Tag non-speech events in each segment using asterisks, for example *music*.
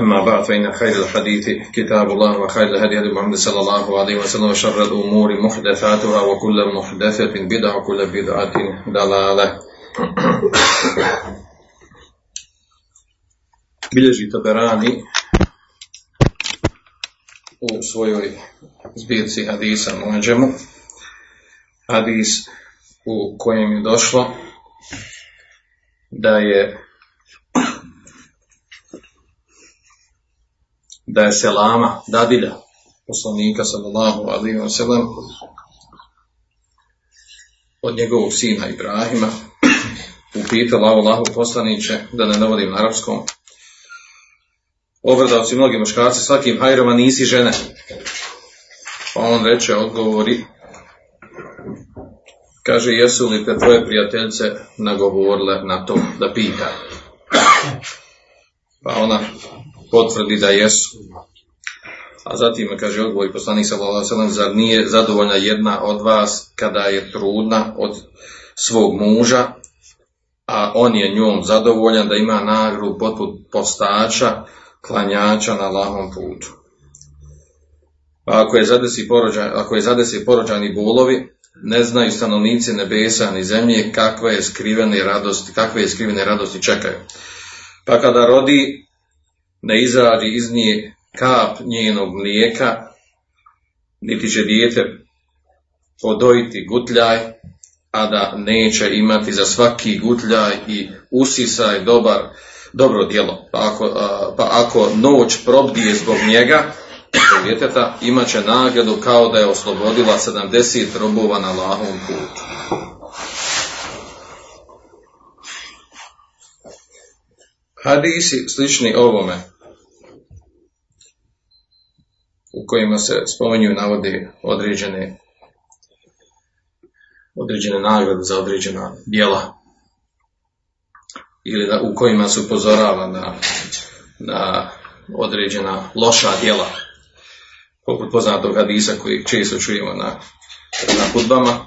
أما بعد فإن خير الحديث كتاب الله وخير الهدي هدي محمد صلى الله عليه وسلم وشر الأمور محدثاتها وكل محدثة بدعة وكل بدعة ضلالة. Bilježi Taberani u svojoj zbirci hadisa Muadžemu, hadis u kojem da je da je selama, dadilja poslanika sallallahu alaihi wa sallam od njegovog sina Ibrahima upitala Allahu poslaniće da ne navodim na arapskom obradavci mnogi muškarci svakim hajrom, a nisi žene. Pa on reče, odgovori, kaže, jesu li te tvoje prijateljice nagovorile na to da pita? Pa ona potvrdi da jesu. A zatim kaže odgovor i poslanik sallallahu zar nije zadovoljna jedna od vas kada je trudna od svog muža, a on je njom zadovoljan da ima nagradu poput postača, klanjača na lahom putu. Pa ako je zadesi, porođaj, ako je zadesi porođani bolovi, ne znaju stanovnici nebesa ni zemlje kakve je skrivene radosti, kakve je skrivene radosti čekaju. Pa kada rodi, ne izađi iz nje kap njenog mlijeka, niti će dijete podojiti gutljaj, a da neće imati za svaki gutljaj i usisaj dobar, dobro djelo. Pa ako, pa ako noć probdije zbog njega, djeteta, imat će nagradu kao da je oslobodila 70 robova na lahom putu. Hadisi slični ovome, u kojima se spominju navode određene određene nagrade za određena djela ili da, u kojima se upozorava na, na određena loša djela, poput poznatog hadisa koji često čujemo na, na hudbama,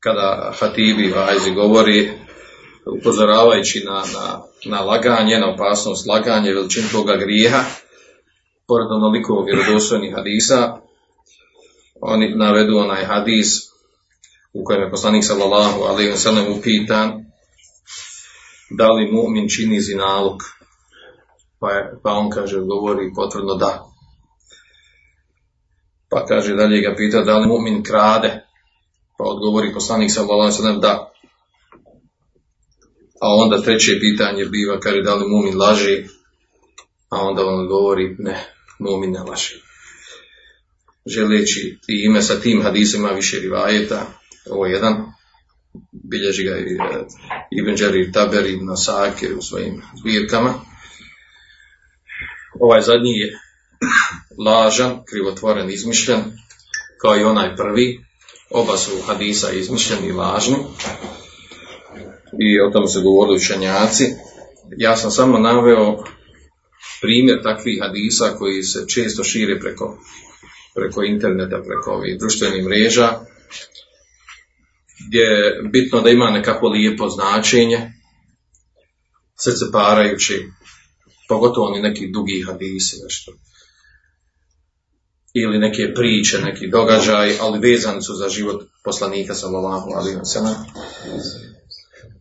kada Hatibi Vajzi govori, upozoravajući na, na, na laganje, na opasnost laganje, veličinu toga grijeha, pored onoliko vjerodostojnih hadisa, oni navedu onaj hadis u kojem je poslanik sallallahu alaihi wa sallam upitan da li mu'min čini zinalog? Pa, je, pa on kaže, govori potvrdno da. Pa kaže, dalje ga pita da li mu'min krade? Pa odgovori poslanik sallallahu alejhi da. A onda treće pitanje biva, kaže, da li mu'min laži? A onda on govori, ne, ne laži. Želeći ime sa tim hadisima više rivajeta, ovo je jedan, bilježi ga i Ibn Đarir Taberi na Sakir u svojim zbirkama. Ovaj zadnji je lažan, krivotvoren, izmišljen, kao i onaj prvi. Oba su hadisa izmišljeni i lažni. I o tom se govorili učenjaci. Ja sam samo naveo primjer takvih hadisa koji se često šire preko, preko interneta, preko ovih društvenih mreža, gdje je bitno da ima nekako lijepo značenje, srce parajući, pogotovo oni neki dugi hadisi, nešto. Ili neke priče, neki događaj, ali vezani su za život poslanika sallallahu alaihi wa.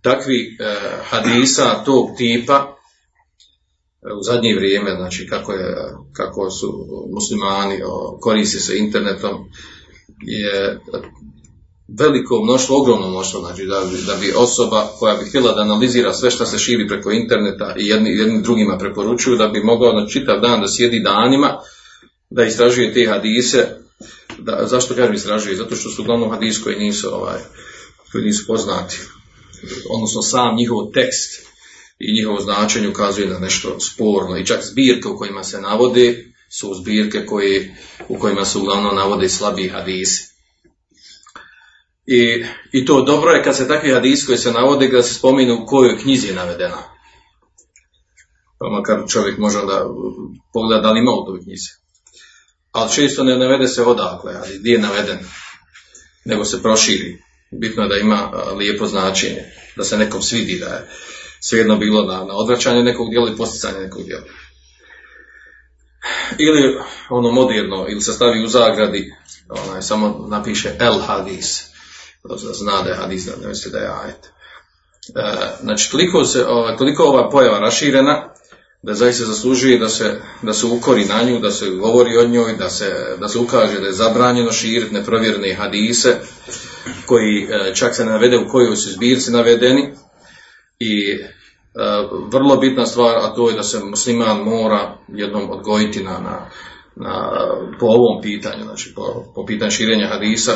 Takvi eh, hadisa tog tipa u zadnje vrijeme, znači kako, je, kako su muslimani koriste se internetom, je veliko mnoštvo, ogromno mnoštvo, znači da, da bi osoba koja bi htjela da analizira sve što se širi preko interneta i jedni, jedni drugima preporučuju, da bi mogao na čitav dan da sjedi danima, da istražuje te hadise, da, zašto kažem istražuje? Zato što su uglavnom hadis koji nisu, ovaj, koji nisu poznati, odnosno sam njihov tekst i njihovo značenje ukazuje na nešto sporno i čak zbirke u kojima se navode su zbirke koji, u kojima se uglavnom navode slabiji hadisi. I, I to dobro je kad se takvi hadisi koji se navode da se spomenu u kojoj knjizi je navedena. Pa makar čovjek može onda pogleda da li ima u toj knjizi. Ali često ne navede se odakle, ali gdje je naveden, nego se proširi. Bitno je da ima lijepo značenje, da se nekom svidi, da je svejedno bilo na, na odvraćanje nekog dijela i posticanje nekog dijela. Ili ono moderno, ili se stavi u zagradi, onaj, samo napiše el hadis, zna da je hadis, da ne misli da je ajet. E, znači, toliko, se, ova, toliko ova pojava raširena, da zaista zaslužuje da se, da se ukori na nju, da se govori o njoj, da se, da se ukaže da je zabranjeno širiti neprovjerene hadise, koji e, čak se navede u kojoj su zbirci navedeni i e, vrlo bitna stvar, a to je da se musliman mora jednom odgojiti na, na, na, po ovom pitanju, znači po, po pitanju širenja hadisa,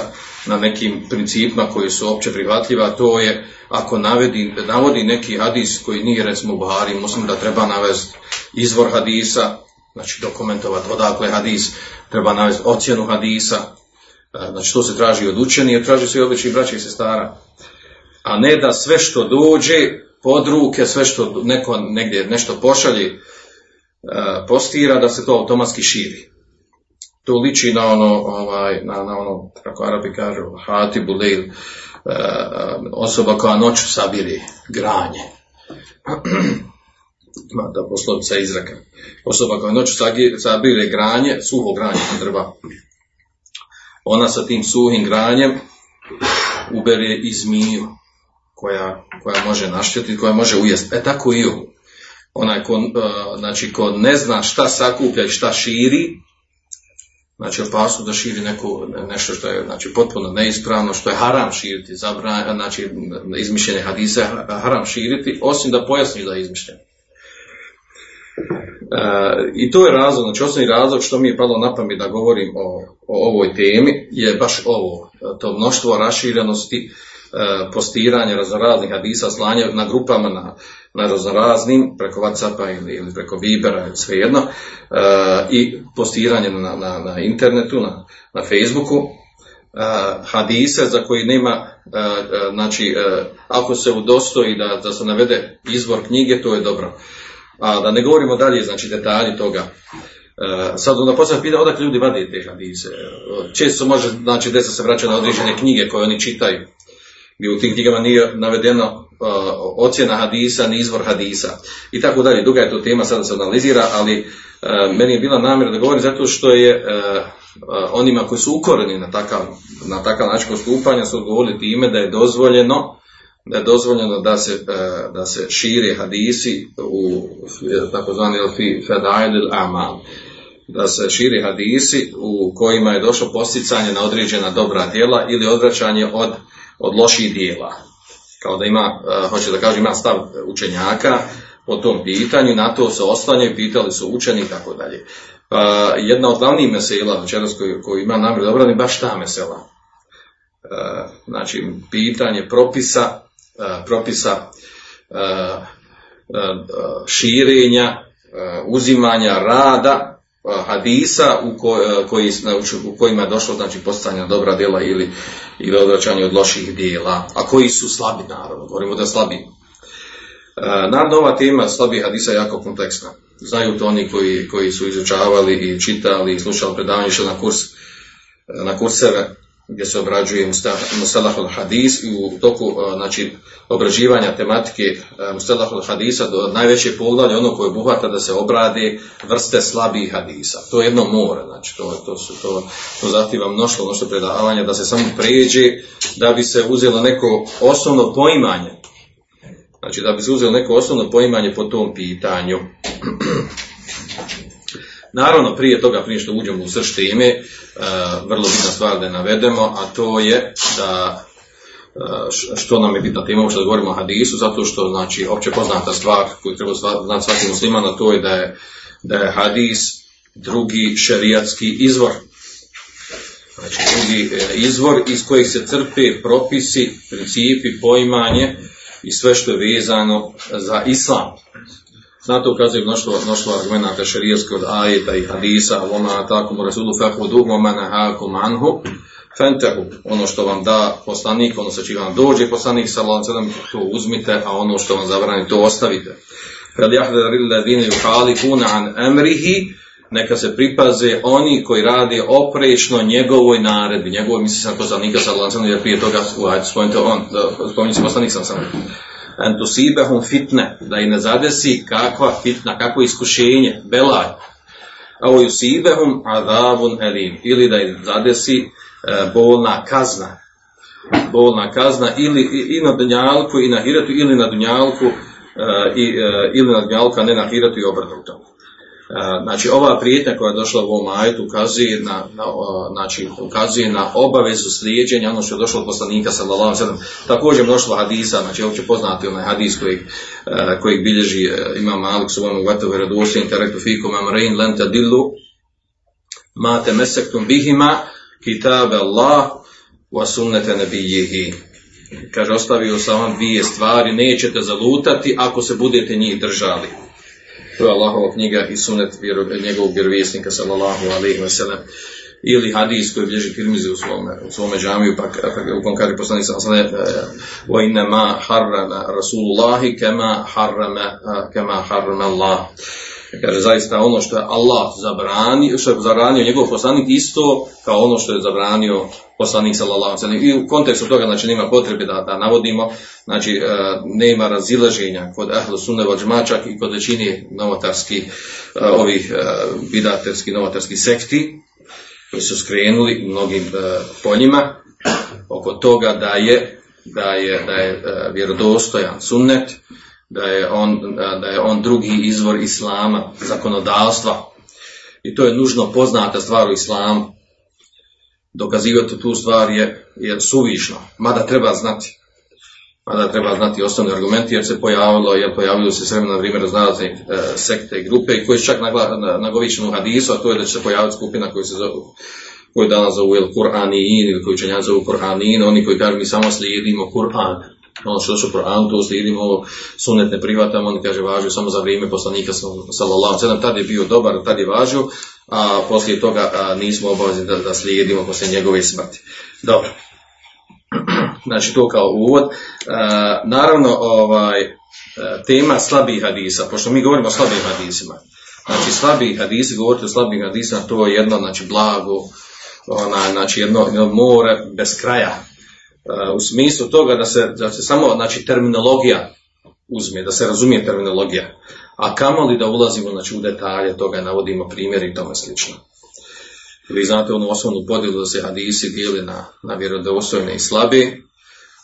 na nekim principima koji su opće prihvatljiva, a to je ako navedi, navodi neki hadis koji nije recimo u Buhari, muslim da treba navesti izvor hadisa, znači dokumentovati odakle hadis, treba navesti ocjenu hadisa, e, znači to se traži od učeni, traži se i običnih braća i sestara, a ne da sve što dođe pod ruke, sve što neko negdje nešto pošalje, e, postira, da se to automatski širi. To liči na ono, ovaj, na, na ono, kako Arabi kažu, hati bulil, e, osoba koja noću sabiri granje. *clears throat* Da poslovica izreka. Osoba koja noću sabire granje, suho granje drva. Ona sa tim suhim granjem ubere i zmiju koja, koja može naštetiti, koja može ujesti. E tako i ovo. Onaj ko, e, znači, ko ne zna šta sakuplja i šta širi, znači opasno da širi neko, nešto što je znači, potpuno neispravno, što je haram širiti, zabran, znači izmišljene hadise haram širiti, osim da pojasni da je izmišljen. E, I to je razlog, znači osnovni razlog što mi je palo na pamet da govorim o, o ovoj temi je baš ovo, to mnoštvo raširenosti, postiranje raznoraznih hadisa, slanje na grupama, na, na raznoraznim, preko Whatsappa ili, ili preko Vibera, svejedno, e, i postiranje na, na, na internetu, na, na Facebooku, e, hadise za koji nema, e, e, znači, e, ako se udostoji da, da se navede izvor knjige, to je dobro. A da ne govorimo dalje, znači detalji toga. E, sad onda poslije pita odakle ljudi vade te hadise. E, Često može, znači, deca se vraća na određene knjige koje oni čitaju gdje u tim knjigama nije navedeno ocjena hadisa, ni izvor hadisa i tako dalje. Duga je to tema, sada se analizira, ali uh, meni je bila namjera da govorim zato što je uh, onima koji su ukoreni na takav, na takav način postupanja su odgovorili time da je dozvoljeno da je dozvoljeno da se, uh, da se šire hadisi u takozvani fi fadail amal da se širi hadisi u kojima je došlo posticanje na određena dobra djela ili odvraćanje od od loših dijela. Kao da ima, uh, hoće da kaže, ima stav učenjaka po tom pitanju, na to se oslanjaju, pitali su učeni i tako dalje. Pa jedna od glavnijih mesela večeras koju, koju ima namjer da obrani, baš ta mesela. Uh, znači, pitanje propisa, uh, propisa širenja, uzimanja rada hadisa u, ko, koji, u kojima je došlo znači postanje dobra djela ili, ili odvraćanje od loših dijela, a koji su slabi naravno, govorimo da slabi. E, naravno ova tema slabih hadisa je jako kompleksna. Znaju to oni koji, koji su izučavali i čitali i slušali predavanje na kurs na kurseve gdje se obrađuje Mustalahul Hadis i u toku znači, obrađivanja tematike Mustalahul Hadisa do najveće poglavlje ono koje obuhvata da se obrade vrste slabih hadisa. To je jedno more, znači to, to, su, to, to zahtjeva mnoštvo, mnoštvo predavanja da se samo pređe da bi se uzelo neko osnovno poimanje. Znači da bi se uzelo neko osnovno poimanje po tom pitanju. Naravno, prije toga, prije što uđemo u srž teme, e, vrlo bitna stvar da navedemo, a to je da e, što nam je bitna tema, da govorimo o hadisu, zato što, znači, opće poznata stvar koju treba znati svaki musliman, a to je da je, da je hadis drugi šerijatski izvor. Znači, drugi e, izvor iz kojih se crpe propisi, principi, poimanje i sve što je vezano za islam. Na to ukazuje mnoštvo, mnoštvo argumenta šarijeske od ajeta i hadisa, voma tako mu rasulu fehudu, voma nahaku manhu, fentehu, ono što vam da poslanik, ono sa čim vam dođe poslanik, sallam sedam, to uzmite, a ono što vam zabrani, to ostavite. Kad jahdari ladine yuhalifuna an emrihi, neka se pripaze oni koji rade oprečno njegovoj naredbi, njegovoj misli sam poslanika sallam sedam, jer prije toga, spomenite on, poslanik sam sam en tusibehum fitne, da i ne zadesi kakva fitna, kakvo iskušenje, belaj. A u yusibehum adabun elim, ili da i zadesi e, bolna kazna. Bolna kazna ili i, na dunjalku i na hiratu ili na dunjalku e, i, e, ili na dunjalku, ne na hiratu i obrnuto. Znači, ova prijetnja koja je došla u ovom ajetu ukazuje na, na, znači, ukazuje na obavezu slijeđenja, ono što je došlo od poslanika sallallahu alejhi Također mnoštvo hadisa, znači opće poznati onaj hadis koji kojeg bilježi ima Malik subhanahu wa ta'ala vjerodostojni tarektu fikum amrain lan tadillu ma tamassaktum bihima kitab Allah wa sunnata nabiyhi. Kaže, ostavio sam vam dvije stvari, nećete zalutati ako se budete njih držali. To je Allahova knjiga i sunet njegovog vjerovjesnika sallallahu alaihi wa sallam. Ili hadis koji bilježi Tirmizi u svome, u svome džamiju, pa, u kom kaže poslanik sallallahu alaihi wa inna ma harrama Rasulullahi kema harrama, kema harrama Allah. Kaže, zaista ono što je Allah zabranio, što je zabranio njegov poslanik isto kao ono što je zabranio poslanik sallallahu alejhi I u kontekstu toga znači nema potrebe da, da navodimo, znači e, nema razilaženja kod ahlu sunne wal čak i kod većine novotarskih e, ovih e, bidaterskih novotarskih sekti koji su skrenuli mnogim poljima oko toga da je da je, da je vjerodostojan sunnet da je, on, da je on drugi izvor islama, zakonodavstva. I to je nužno poznata stvar u islamu. Dokazivati tu stvar je, je suvišno, mada treba znati. Mada treba znati osnovni argumenti jer se pojavilo, jer pojavilo se sve na vrijeme e, sekte i grupe i koji su čak nagovičeni u hadisu, a to je da će se pojaviti skupina koji se zovu koji danas zovu il Kur'anin ili koji učenjaci zovu Kur'anin, oni koji kažu mi samo slijedimo Kur'an ono što su Kur'an, to slijedimo ovo sunet ne privatamo, on kaže važio samo za vrijeme poslanika sallallahu alejhi tad je bio dobar, tad je važio, a poslije toga a, nismo obavezni da, da slijedimo poslije njegove smrti. Dobro. *clears throat* Znači to kao uvod. E, naravno, ovaj, e, tema slabih hadisa, pošto mi govorimo o slabih hadisima. Znači slabih hadisi, govoriti o slabih hadisima, to je jedno, znači blago, ona, znači jedno, jedno more bez kraja u smislu toga da se, da se samo znači, terminologija uzme, da se razumije terminologija, a kamoli da ulazimo znači, u detalje toga, navodimo primjeri i tome slično. Vi znate onu osnovnu podjelu da se hadisi dijeli na, na vjerodostojne i slabi,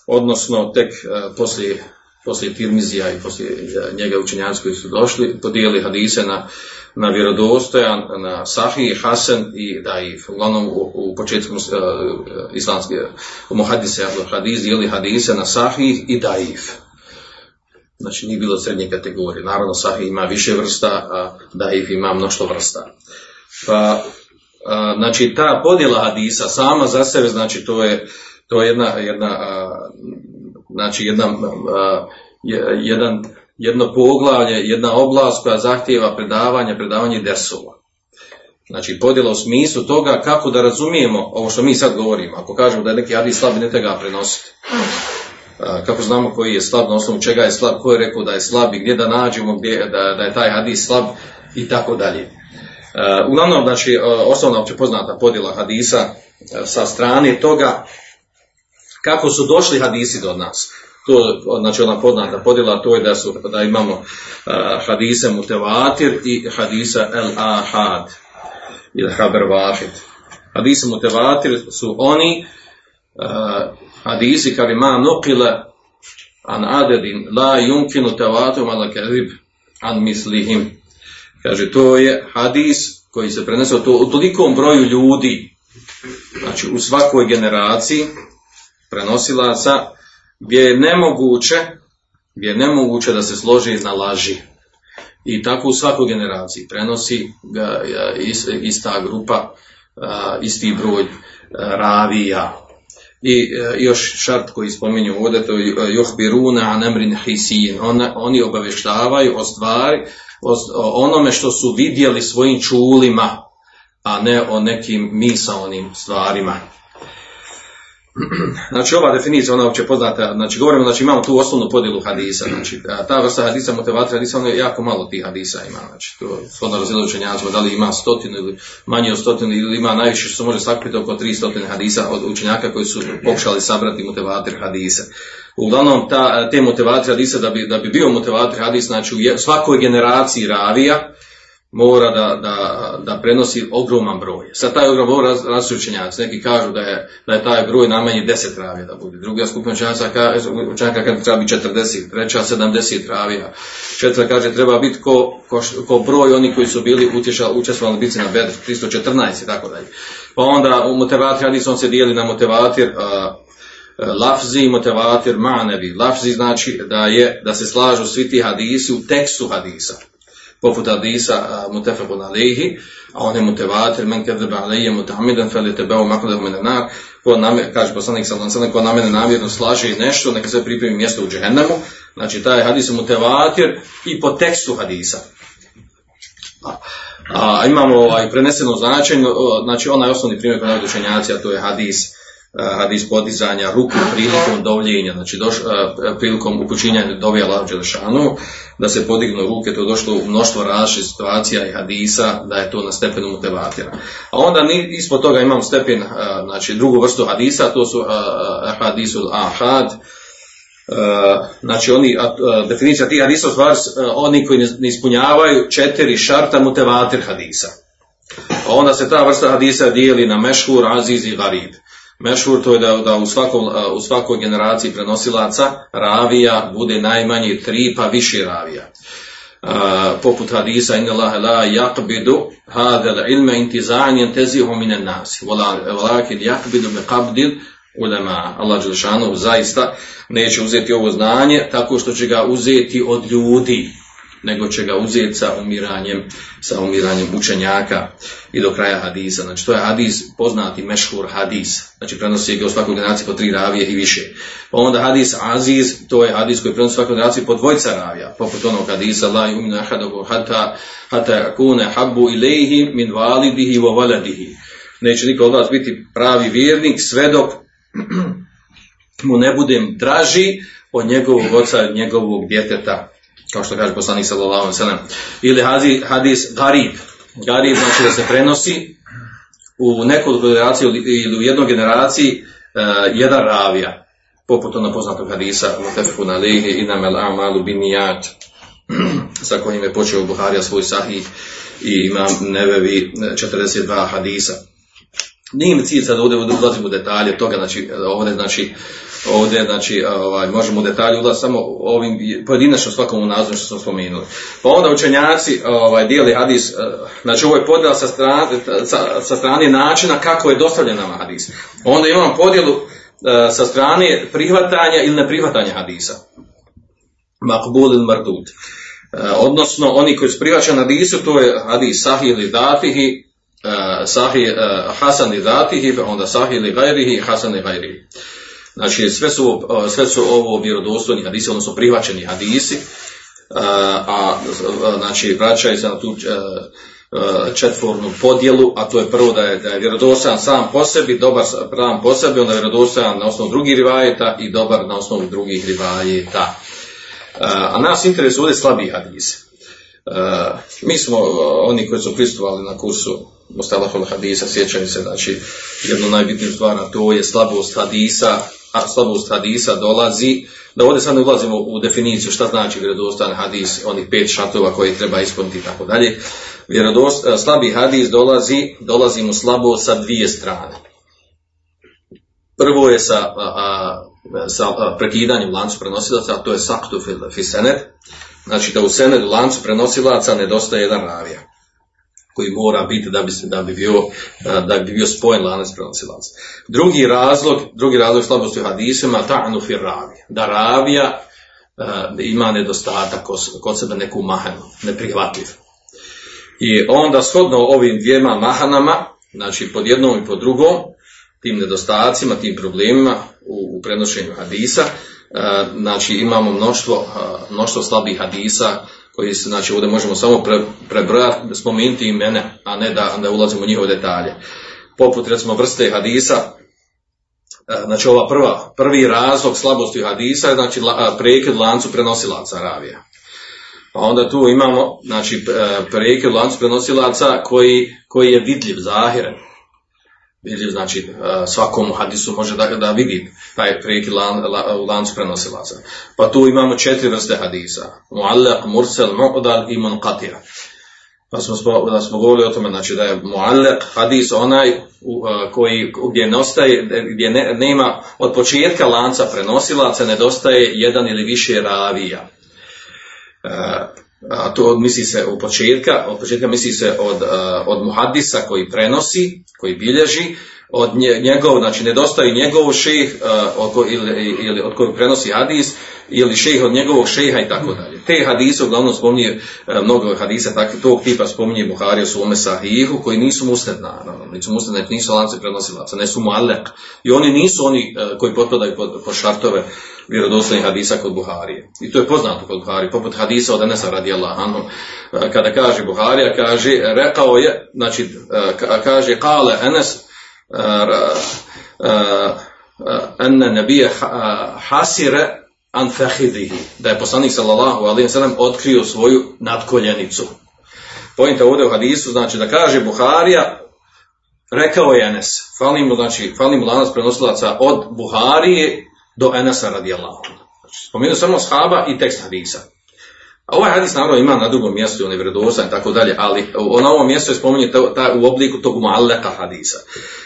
odnosno tek uh, poslije, poslije Tirmizija i poslije e, njega učenjaci su došli, podijeli hadise na na vjerodostojan, na sahih, hasan i daif. Uglavnom u, u početku uh, islamske, muhadise, hadis dijeli hadise na sahih i daif. Znači nije bilo srednje kategorije. Naravno sahih ima više vrsta, a daif ima mnoštvo vrsta. Pa, a, znači ta podjela hadisa sama za sebe, znači to je, to je jedna, jedna a, znači jedna, a, jedan jedno poglavlje, jedna oblast koja zahtijeva predavanje, predavanje dersova. Znači podjela u smislu toga kako da razumijemo ovo što mi sad govorimo. Ako kažemo da je neki hadis slab, ne treba prenositi. Kako znamo koji je slab, na osnovu čega je slab, ko je rekao da je slab i gdje da nađemo gdje, da, da je taj hadis slab i tako dalje. Uglavnom, znači, osnovna opće poznata podjela hadisa sa strane toga kako su došli hadisi do nas to, znači ona poznata podjela, to je da, su, da imamo uh, hadise mutevatir i hadisa el ahad ili haber vahid. Hadise mutevatir su oni uh, hadisi kad ima nukile an adedin la yunkinu tevatum ala kerib an mislihim. Kaže, to je hadis koji se prenese to, u tolikom broju ljudi, znači u svakoj generaciji prenosilaca, gdje je nemoguće, gdje je nemoguće da se složi na laži. I tako u svakoj generaciji prenosi ga ista grupa, isti broj ravija. I još šart koji spominju ovdje, to je Johbiruna Anemrin Hisin. Oni obavještavaju o stvari, o onome što su vidjeli svojim čulima, a ne o nekim misaonim stvarima. *clears throat* Znači ova definicija, ona uopće poznata, znači govorimo, znači imamo tu osnovnu podjelu hadisa, znači ta vrsta hadisa, motivacija hadisa, ono je jako malo tih hadisa ima, znači to shodno učenjacima, da li ima stotinu ili manje od stotinu ili ima najviše što se može sakupiti oko tri stotine hadisa od učenjaka koji su pokušali sabrati motivator hadisa. Uglavnom, ta, te motivacije hadisa, da bi, da bi bio motivator hadisa, znači u svakoj generaciji ravija, mora da, da, da prenosi ogroman broj. Sad taj ogroman broj raz, učenjaci. Neki kažu da je, da je taj broj najmanje 10 ravija da bude. Druga skupina učenjaka kaže treba biti 40, treća 70 ravija. Četvrta kaže treba biti ko, ko, ko broj oni koji su bili učestvovali bici na Bedr, 314 i tako dalje. Pa onda u motivatir on se dijeli na motivatir uh, lafzi motivatir manevi. Lafzi znači da je da se slažu svi ti hadisi u tekstu hadisa poput hadisa mutefakun alihi, a on je mutevatir, men kedrba alije mutamidan, fel je tebeo makudah mene ko namer, kaže poslanik sallam sallam, ko na mene namjerno slaže nešto, neka se pripremi mjesto u džehennemu, znači taj hadis je mutevatir i po tekstu hadisa. A, a imamo ovaj preneseno značenje, znači onaj osnovni primjer koji učenjaci, a to je hadis hadis podizanja ruku prilikom dovljenja, znači doš, prilikom upućenja dovija Đelešanu, da se podignu ruke, to je došlo u mnoštvo različitih situacija i hadisa, da je to na stepenu mutevatira. A onda ispod toga imamo stepen, znači drugu vrstu hadisa, to su hadisul ahad, znači oni, definicija tih hadisa stvar, oni koji ne ispunjavaju četiri šarta mutevatir hadisa. A onda se ta vrsta hadisa dijeli na mešhur, aziz i garib. Mešhur to je da, da u, svakom, u svakoj generaciji prenosilaca ravija bude najmanje tri pa više ravija. Uh, poput hadisa inna Allahe la yaqbidu hada ilma intizan yantazihu min nas. Walakin yaqbidu bi qabdil ulema. Allah dželešanu zaista neće uzeti ovo znanje tako što će ga uzeti od ljudi nego će ga uzeti sa umiranjem, sa umiranjem učenjaka i do kraja hadisa. Znači to je hadis, poznati mešhur hadis, znači prenosi ga u svakoj generaciji po tri ravije i više. Pa onda hadis aziz, to je hadis koji prenosi u svakoj generaciji po dvojca ravija, poput onog hadisa la yuminu ahadahu hata hata kune habbu ilayhi min validihi wa waladihi. Neće niko od vas biti pravi vjernik sve dok *clears throat* mu ne budem draži od njegovog oca, od njegovog djeteta kao što kaže poslanik sallallahu alejhi Ili hadis, hadis garib. Garib znači da se prenosi u nekoliko generaciji ili u jednoj generaciji uh, jedan ravija. Poput ono poznatog hadisa Mutefekun alihi inamel amalu binijat *clears throat* sa kojim je počeo Buharija svoj sahih i imam nevevi 42 hadisa. Nije mi cilj sad ovdje ulazimo u detalje toga, znači ovdje znači ovdje, znači, ovaj, možemo u detalju ulaziti samo ovim pojedinačno svakom nazoru što smo spomenuli. Pa onda učenjaci ovaj, dijeli hadis, eh, znači ovo je podjela sa strane, sa, sa strane načina kako je dostavljen nama hadis. Onda imamo podjelu eh, sa strane prihvatanja ili neprihvatanja hadisa. Makbul ili mardud. Eh, odnosno, oni koji su prihvaćani hadisu, to je hadis sahih ili datihi, sahih hasan ili datihi, onda sahih ili gajrihi, hasan ili gajrihi. Znači sve su, sve su ovo vjerodostojni hadisi, odnosno prihvaćeni hadisi, a, znači vraćaju se na tu četvornu podjelu, a to je prvo da je, da je vjerodostojan sam po sebi, dobar sam po sebi, onda je vjerodostojan na osnovu drugih rivajeta i dobar na osnovu drugih rivajeta. A nas interesuje ovdje slabiji. Mi smo oni koji su pristovali na kursu Mustalahul hadisa, sjećaju se, znači, jednu najbitniju stvar, a to je slabost hadisa, a slabost hadisa dolazi, da ovdje sad ne ulazimo u definiciju šta znači vjerodostan hadis, onih pet šatova koje treba ispuniti i tako dalje. Slabi hadis dolazi, dolazi mu slabo sa dvije strane. Prvo je sa, a, sa prekidanjem lancu prenosilaca, a to je saktu fi senet, znači da u senedu lancu prenosilaca nedostaje jedan ravija. koji mora biti da bi, se, da bi, bio, da bi bio spojen lanac prenosilaca. Drugi razlog, drugi razlog slabosti u hadisima, ta'nu fir ravi. Da ravija ima nedostatak kod sebe neku mahanu, neprihvatljiv. I onda shodno ovim dvijema mahanama, znači pod jednom i pod drugom, tim nedostacima, tim problemima u, u prenošenju hadisa, znači imamo mnoštvo, mnoštvo slabih hadisa koji se, znači ovdje možemo samo pre, prebrojati, spomenuti imene, a ne da, da ulazimo u njihove detalje. Poput recimo vrste hadisa, znači ova prva, prvi razlog slabosti hadisa je znači prekid lancu prenosilaca ravija. Pa onda tu imamo znači, prekid lancu prenosilaca koji, koji je vidljiv, zahiran vidljiv, znači svakom hadisu može da, da vidi taj prekid lan, u lancu prenosilaca. Pa tu imamo četiri vrste hadisa. Muallak, mursel, mu'dal i munqatija. Pa smo, da smo govorili o tome, znači da je muallak hadis onaj koji, gdje, nostaje, gdje ne, nema od početka lanca prenosilaca nedostaje jedan ili više ravija. A to misli se od početka, od početka misli se od, od muhadisa koji prenosi, koji bilježi, od njegov, znači nedostaje njegov šejh ili, ili od kojeg prenosi hadis, ili šejh od njegovog šejha i tako dalje. Te hadise uglavnom spominje mnogo hadisa tak, tog tipa spominje Buhari u svome sahihu koji nisu musned naravno, nisu musned, nisu lance prenosilaca, ne su muallek. I oni nisu oni koji potpadaju pod, pod šartove vjerodostojnih hadisa kod Buharije. I to je poznato kod Buharije, poput hadisa od Enesa radijallahu anhu. Kada kaže Buharija, kaže, rekao je, znači, kaže, kale Enes, enne nebije hasire an fahidihi, da je poslanik sallallahu alaihi sallam otkrio svoju nadkoljenicu. Pojenta ovdje u hadisu, znači da kaže Buharija, rekao je Enes, fali znači, fali mu lanac prenosilaca od Buharije do Enesa radijallahu. Znači, spomenuo samo shaba i tekst hadisa. A ovaj hadis naravno ima na drugom mjestu, on je vjerodostan i tako dalje, ali na ovom mjestu je spominje u obliku tog mualleka hadisa.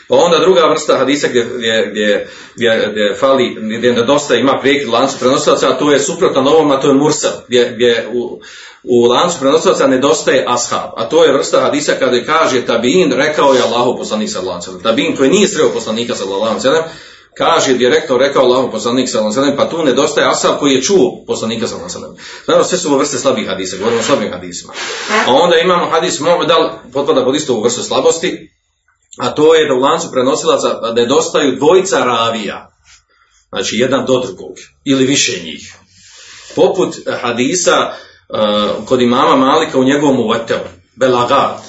Pa onda druga vrsta hadisa gdje, gdje, gdje, gdje, gdje fali, gdje nedostaje, ima prijekid lancu prenosilaca, a to je suprotno novom, a to je mursal, gdje, u, u lancu prenosilaca nedostaje ashab. A to je vrsta hadisa kada kaže tabin rekao je Allahu poslanik sallallahu alejhi Tabin koji nije sreo poslanika sallallahu alejhi kaže direktno rekao Allahu poslanik sallallahu pa tu nedostaje ashab koji je čuo poslanika sallallahu alejhi Naravno sve su vrste slabih hadisa, govorimo o slabim hadisima. A onda imamo hadis Mu'dal, potpada pod istu vrstu slabosti, a to je da u lancu prenosilaca nedostaju dvojica ravija, znači jedan do drugog, ili više njih. Poput hadisa uh, kod imama Malika u njegovom uveteu, Belagat,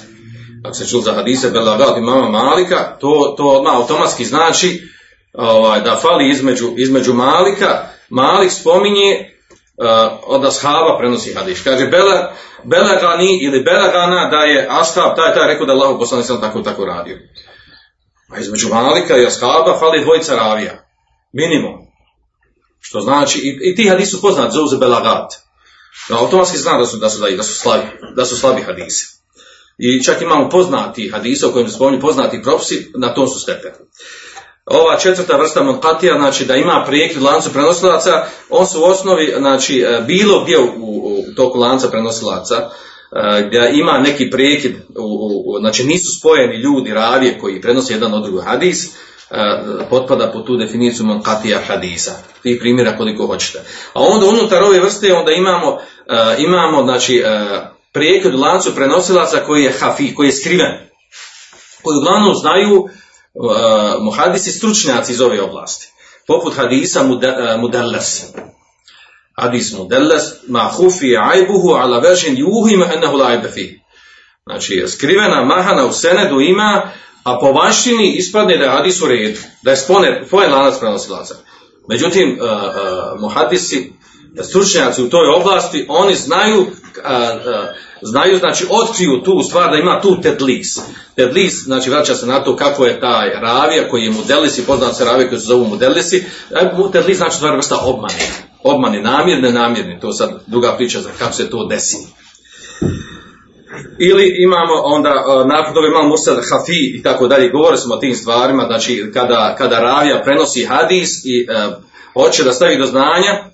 ako se čuli za hadise Belagat imama Malika, to, to odmah automatski znači ovaj, da fali između, između Malika, Malik spominje uh, od ashaba prenosi hadis. Kaže Bela, Belagani ili Belagana da je ashab taj taj rekao da Allah poslanik sam tako tako radio. A između Malika i ashaba fali dvojica ravija. Minimum. Što znači, i, i ti hadisi su poznati, zove se Belagat. No, automatski zna da su, da su, da su, slabi, da su slabi hadisi. I čak imamo poznati hadise o kojim se spominju poznati propisi, na tom su stepenu ova četvrta vrsta monkatija, znači da ima prijekid lancu prenosilaca, on su u osnovi, znači e, bilo gdje u, u, toku lanca prenosilaca, e, gdje ima neki prijekid, u, znači nisu spojeni ljudi, ravije koji prenose jedan od drugog hadis, e, potpada po tu definiciju monkatija hadisa. Tih primjera koliko hoćete. A onda unutar ove vrste onda imamo, imamo znači, prijekid u lancu prenosilaca koji je hafi, koji je skriven, koji uglavnom znaju uh, muhadisi stručnjaci iz ove oblasti. Poput hadisa mudallas. Hadis mudallas, ma hufi ajbuhu ala vežin juhima ennehu lajbe fi. Znači, skrivena mahana u senedu ima, a po vanštini ispadne da je hadis u redu, da je spojen lanac prenosilaca. Međutim, uh, uh, muhadisi, stručnjaci u toj oblasti, oni znaju, uh, uh, znaju, znači, otkriju tu stvar da ima tu tedlis. Tedlis, znači, vraća se na to kako je taj ravija koji je modelis i poznat se ravija koji se zovu modelisi. Tedlis znači stvar vrsta obmane. Obmane, namjerne, namjerne. To sad druga priča za kako se to desi. Ili imamo onda, nakon toga imamo Mursad Hafi i tako dalje, govorili smo o tim stvarima, znači kada, kada ravija prenosi hadis i uh, hoće da stavi do znanja,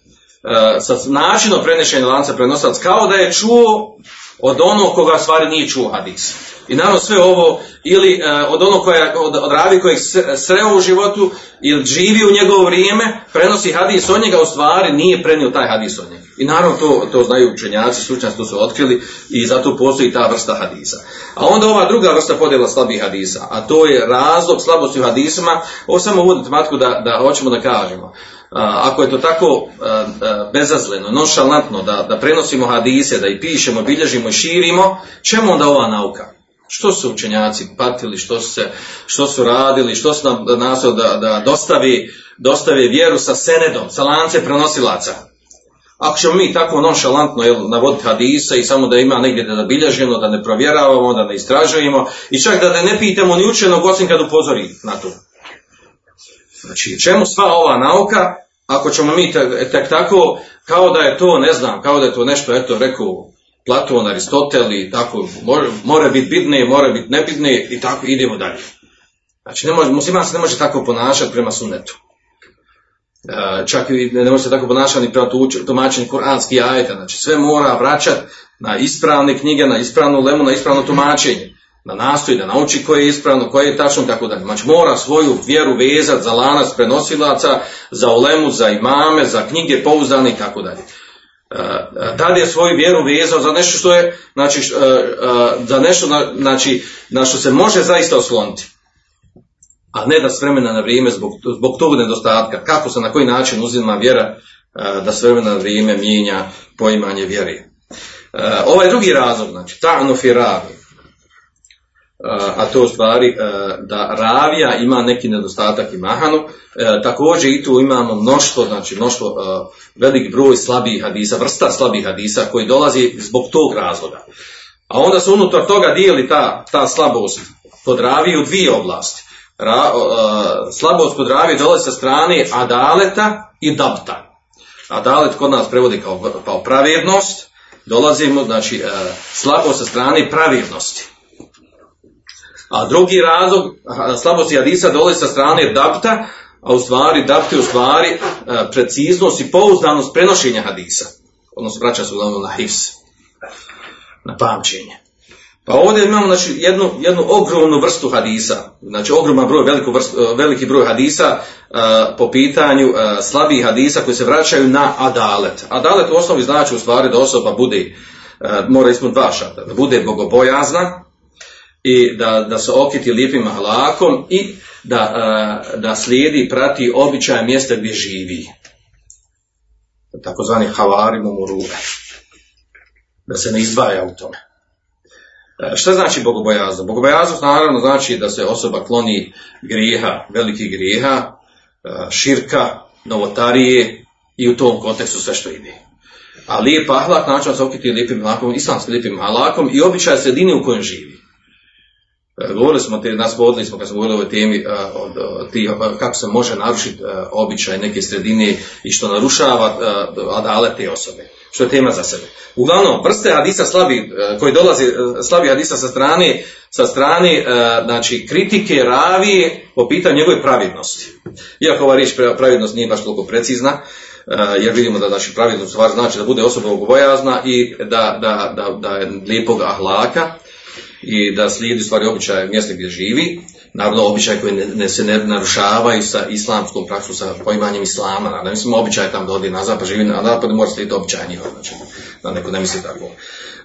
sa načinom prenešenja lanca prenosilac, kao da je čuo od onog koga stvari nije čuo hadis. I naravno sve ovo, ili e, od onog koja, od, od ravi kojeg sreo u životu, ili živi u njegovo vrijeme, prenosi hadis od njega, u stvari nije prenio taj hadis od njega. I naravno to, to znaju učenjaci, stručnjaci to su otkrili i zato postoji ta vrsta hadisa. A onda ova druga vrsta podjela slabih hadisa, a to je razlog slabosti u hadisima, ovo samo uvoditi matku da, da hoćemo da kažemo. Ako je to tako bezazleno, nošalantno, da, da prenosimo hadise, da ih pišemo, bilježimo i širimo, čemu onda ova nauka? Što su učenjaci patili, što su, se, što su radili, što su nam nasao da, da dostavi, dostavi vjeru sa senedom, sa lance prenosilaca. Ako ćemo mi tako nonšalantno jel, navoditi hadisa i samo da ima negdje da bilježimo, da ne provjeravamo, da ne istražujemo i čak da ne pitamo ni učenog osim kad upozori na to. Znači, čemu sva ova nauka ako ćemo mi tek, tako, kao da je to, ne znam, kao da je to nešto, eto, rekao Platon, Aristotel i tako, more, more biti bitne, more biti nebitne i tako idemo dalje. Znači, ne može, musliman se ne može tako ponašati prema sunetu. E, čak i ne može se tako ponašati prema tumačenju kuranskih ajeta. Znači, sve mora vraćati na ispravne knjige, na ispravnu lemu, na ispravno tumačenje. Da nastoji, da nauči koje je ispravno, koje je tačno, tako dalje. Znači, mora svoju vjeru vezati za lanac prenosilaca, za ulemu, za imame, za knjige pouzdane i tako dalje. E, tad je svoju vjeru vezao za nešto što je, znači, za nešto, znači, na što se može zaista osloniti a ne da s vremena na vrijeme zbog, zbog tog nedostatka, kako se na koji način uzima vjera, e, da s vremena na vrijeme mijenja poimanje vjere. E, ovaj drugi razlog, znači, ta'nuf i ravi, e, a to u stvari da ravija ima neki nedostatak i mahanu, također i tu imamo mnoštvo, znači mnoštvo, velik broj slabih hadisa, vrsta slabih hadisa koji dolazi zbog tog razloga. A onda se unutar toga dijeli ta, ta slabost kod ravije u dvije oblasti ra, slabost kod ravi dolazi sa strane adaleta i dabta. Adalet kod nas prevodi kao, kao pravednost, dolazimo, znači, e, slabost sa strane pravednosti. A drugi razlog, slabosti hadisa dolazi sa strane dabta, a u stvari, dabti u stvari e, preciznost i pouzdanost prenošenja hadisa. Odnosno, vraća se uglavnom na hifs, na pamćenje. Pa ovdje imamo znači, jednu, jednu ogromnu vrstu hadisa, znači ogroman broj, veliku vrstu, veliki broj hadisa po pitanju uh, slabih hadisa koji se vraćaju na adalet. Adalet u osnovi znači u stvari da osoba bude, mora ispuniti dva šata, da bude bogobojazna i da, da se okiti lijepim halakom i da, da slijedi, prati običaje mjesta gdje živi. Takozvani havarimu muruve. Da se ne izdvaja u tome. E, šta znači bogobojaznost? Bogobojaznost naravno znači da se osoba kloni grijeha, velikih grijeha, e, širka, novotarije i u tom kontekstu sve što ide. A lijep ahlak znači se okiti lijepim ahlakom, islamskim lijepim ahlakom i običaj sredine u kojem živi. E, govorili smo, te, nas vodili smo kad smo govorili o ovoj temi kako se može narušiti običaj neke sredine i što narušava adale te osobe što je tema za sebe. Uglavnom, vrste hadisa slabi, e, koji dolazi, e, slabi hadisa sa strane, sa strane e, znači, kritike ravije po pitanju njegove pravidnosti. Iako ova riječ pravidnost nije baš toliko precizna, jer vidimo da znači, pravidnost stvar znači da bude osoba obojazna i da, da, da, da je lijepog ahlaka i da slijedi stvari običaje mjesta gdje živi, naravno običaj koji ne, se ne narušavaju sa islamskom praksom, sa poimanjem islama, ne mislim običaj tam da odi na zapad, živi na zapad, mora slijediti običaj njihov, znači, da neko ne misli tako.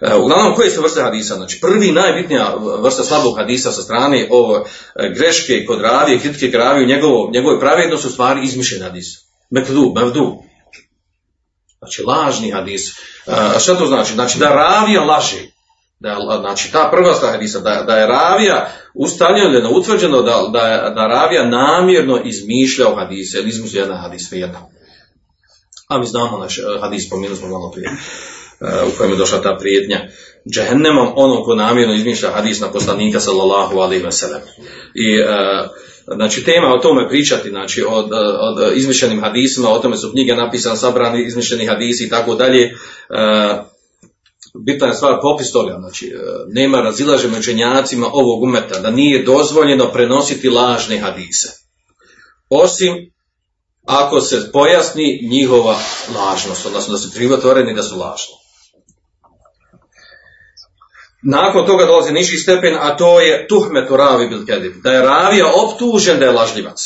E, uglavnom, koje su vrste hadisa? Znači, prvi najbitnija vrsta slabog hadisa sa strane ovo e, greške kod ravije, kritike graviju, njegovo, njegove pravednost su stvari izmišljeni hadis. Mekdu, mevdu. Znači, lažni hadis. A šta to znači? Znači, da ravija laži da, znači ta prva stvar hadisa, da, da je ravija ustaljeno, utvrđeno da, da, da ravija namjerno izmišljao hadise, ili izmišljao jedan hadis, jedna. A mi znamo naš eh, hadis, spomenuli smo malo prije, eh, u kojem je došla ta prijetnja džehennemom, ono ko namjerno izmišlja hadis na poslanika sallallahu alaihi ve sellem. I eh, znači tema o tome pričati, znači od, od izmišljenim hadisima, o tome su knjige napisane, sabrani izmišljeni hadisi i tako dalje, bitna je stvar popis toga, znači e, nema razilaženja učenjacima ovog umeta, da nije dozvoljeno prenositi lažne hadise. Osim ako se pojasni njihova lažnost, odnosno da su krivotvoreni da su lažni. nakon toga dolazi niži stepen, a to je tuhmetu ravi bil kedib. Da je ravija optužen da je lažljivac.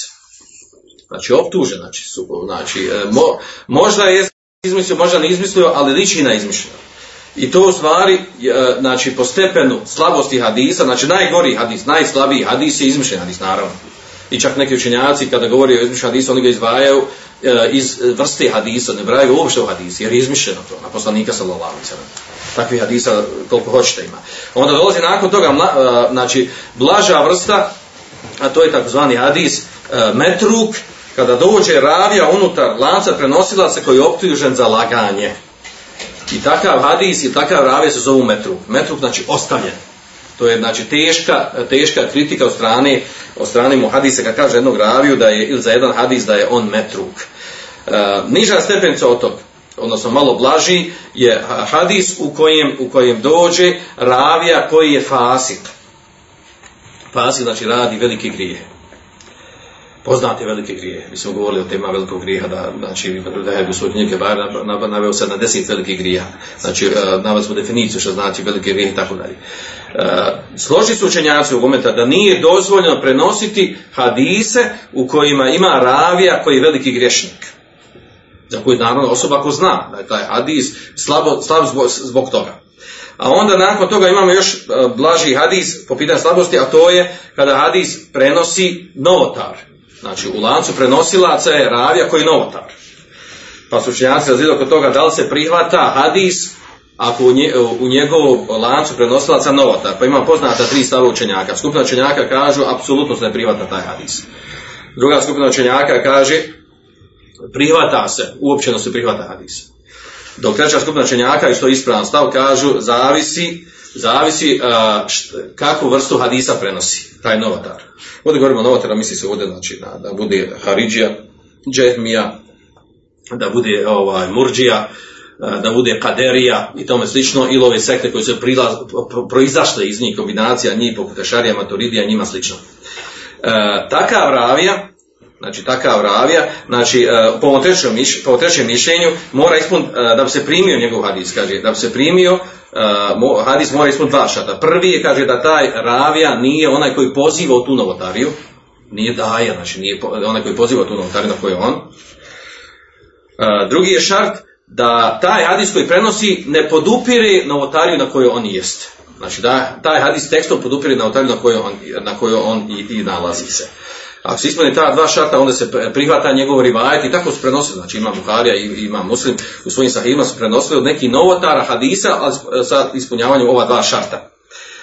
Znači optužen, znači, su, znači e, mo, možda je izmislio, možda ne izmislio, ali liči na izmišljeno. I to u stvari, e, znači po stepenu slabosti hadisa, znači najgori hadis, najslabiji hadis je izmišljen hadis, naravno. I čak neki učenjaci kada govori o izmišljenom hadisu, oni ga izdvajaju e, iz vrste hadisa, ne braju uopšte u hadis, jer je izmišljeno to, na poslanika sallam. Takvih hadisa koliko hoćete ima. Onda dolazi nakon toga, mla, znači, blaža vrsta, a to je takozvani hadis metruk, kada dođe ravija unutar lanca prenosilaca koji je optužen za laganje. I takav hadis i takav ravija se zovu metruk. Metruk znači ostavljen. To je znači teška, teška kritika od strane, od strane mu hadisa kad kaže jednog raviju da je, ili za jedan hadis da je on metruk. E, niža stepenca od tog, odnosno malo blaži, je hadis u kojem, u kojem dođe ravija koji je fasik. Fasik znači radi velike grije poznate velike grije. Mi smo govorili o tema velikog grijeha, da, znači, da je u svoj knjige bar naveo se na deset velikih grija. Znači, e, naveli smo definiciju što znači velike grije i tako dalje. E, složi su učenjaci u momenta da nije dozvoljeno prenositi hadise u kojima ima ravija koji je veliki grešnik. Za koji naravno osoba ko zna da je taj hadis slabo, slab zbog, zbog toga. A onda nakon toga imamo još e, blaži hadis po pitanju slabosti, a to je kada hadis prenosi novotar. Znači u lancu prenosilaca je ravija koji novotar. Pa su učenjaci razvijedali oko toga da li se prihvata hadis ako u, nje, u njegovom lancu prenosilaca novotar. Pa ima poznata tri stava učenjaka. Skupina učenjaka kažu apsolutno se ne prihvata taj hadis. Druga skupina učenjaka kaže prihvata se, uopćeno se prihvata hadis. Dok treća skupina učenjaka, isto ispravan stav, kažu zavisi zavisi uh, št, kakvu vrstu hadisa prenosi taj novotar. Ovdje govorimo o novotara, misli se ovdje znači, da, da bude Haridžija, Džehmija, da bude ovaj, Murđija, da bude Kaderija i tome slično, ili ove sekte koje su prilaz, proizašle iz njih, kombinacija njih poput Ešarija, Maturidija, njima slično. E, takav ravija, znači takav ravija, znači trećem, po trećem mišljenju mora ispuniti, da bi se primio njegov hadis, kaže, da bi se primio uh, hadis mora ispuniti dva šarta. Prvi je, kaže, da taj ravija nije onaj koji poziva tu novotariju, nije daja, znači nije onaj koji poziva tu novotariju na koju on. Uh, drugi je šart da taj hadis koji prenosi ne podupire novotariju na kojoj on jest. Znači da taj hadis tekstom podupire novotariju na kojoj on, na kojoj on i, i nalazi se. Ako se ispune ta dva šarta, onda se prihvata njegov rivajet i tako su prenosili. Znači ima Buharija i ima Muslim u svojim sahima su prenosili od nekih novotara hadisa, ali sa ispunjavanjem ova dva šarta.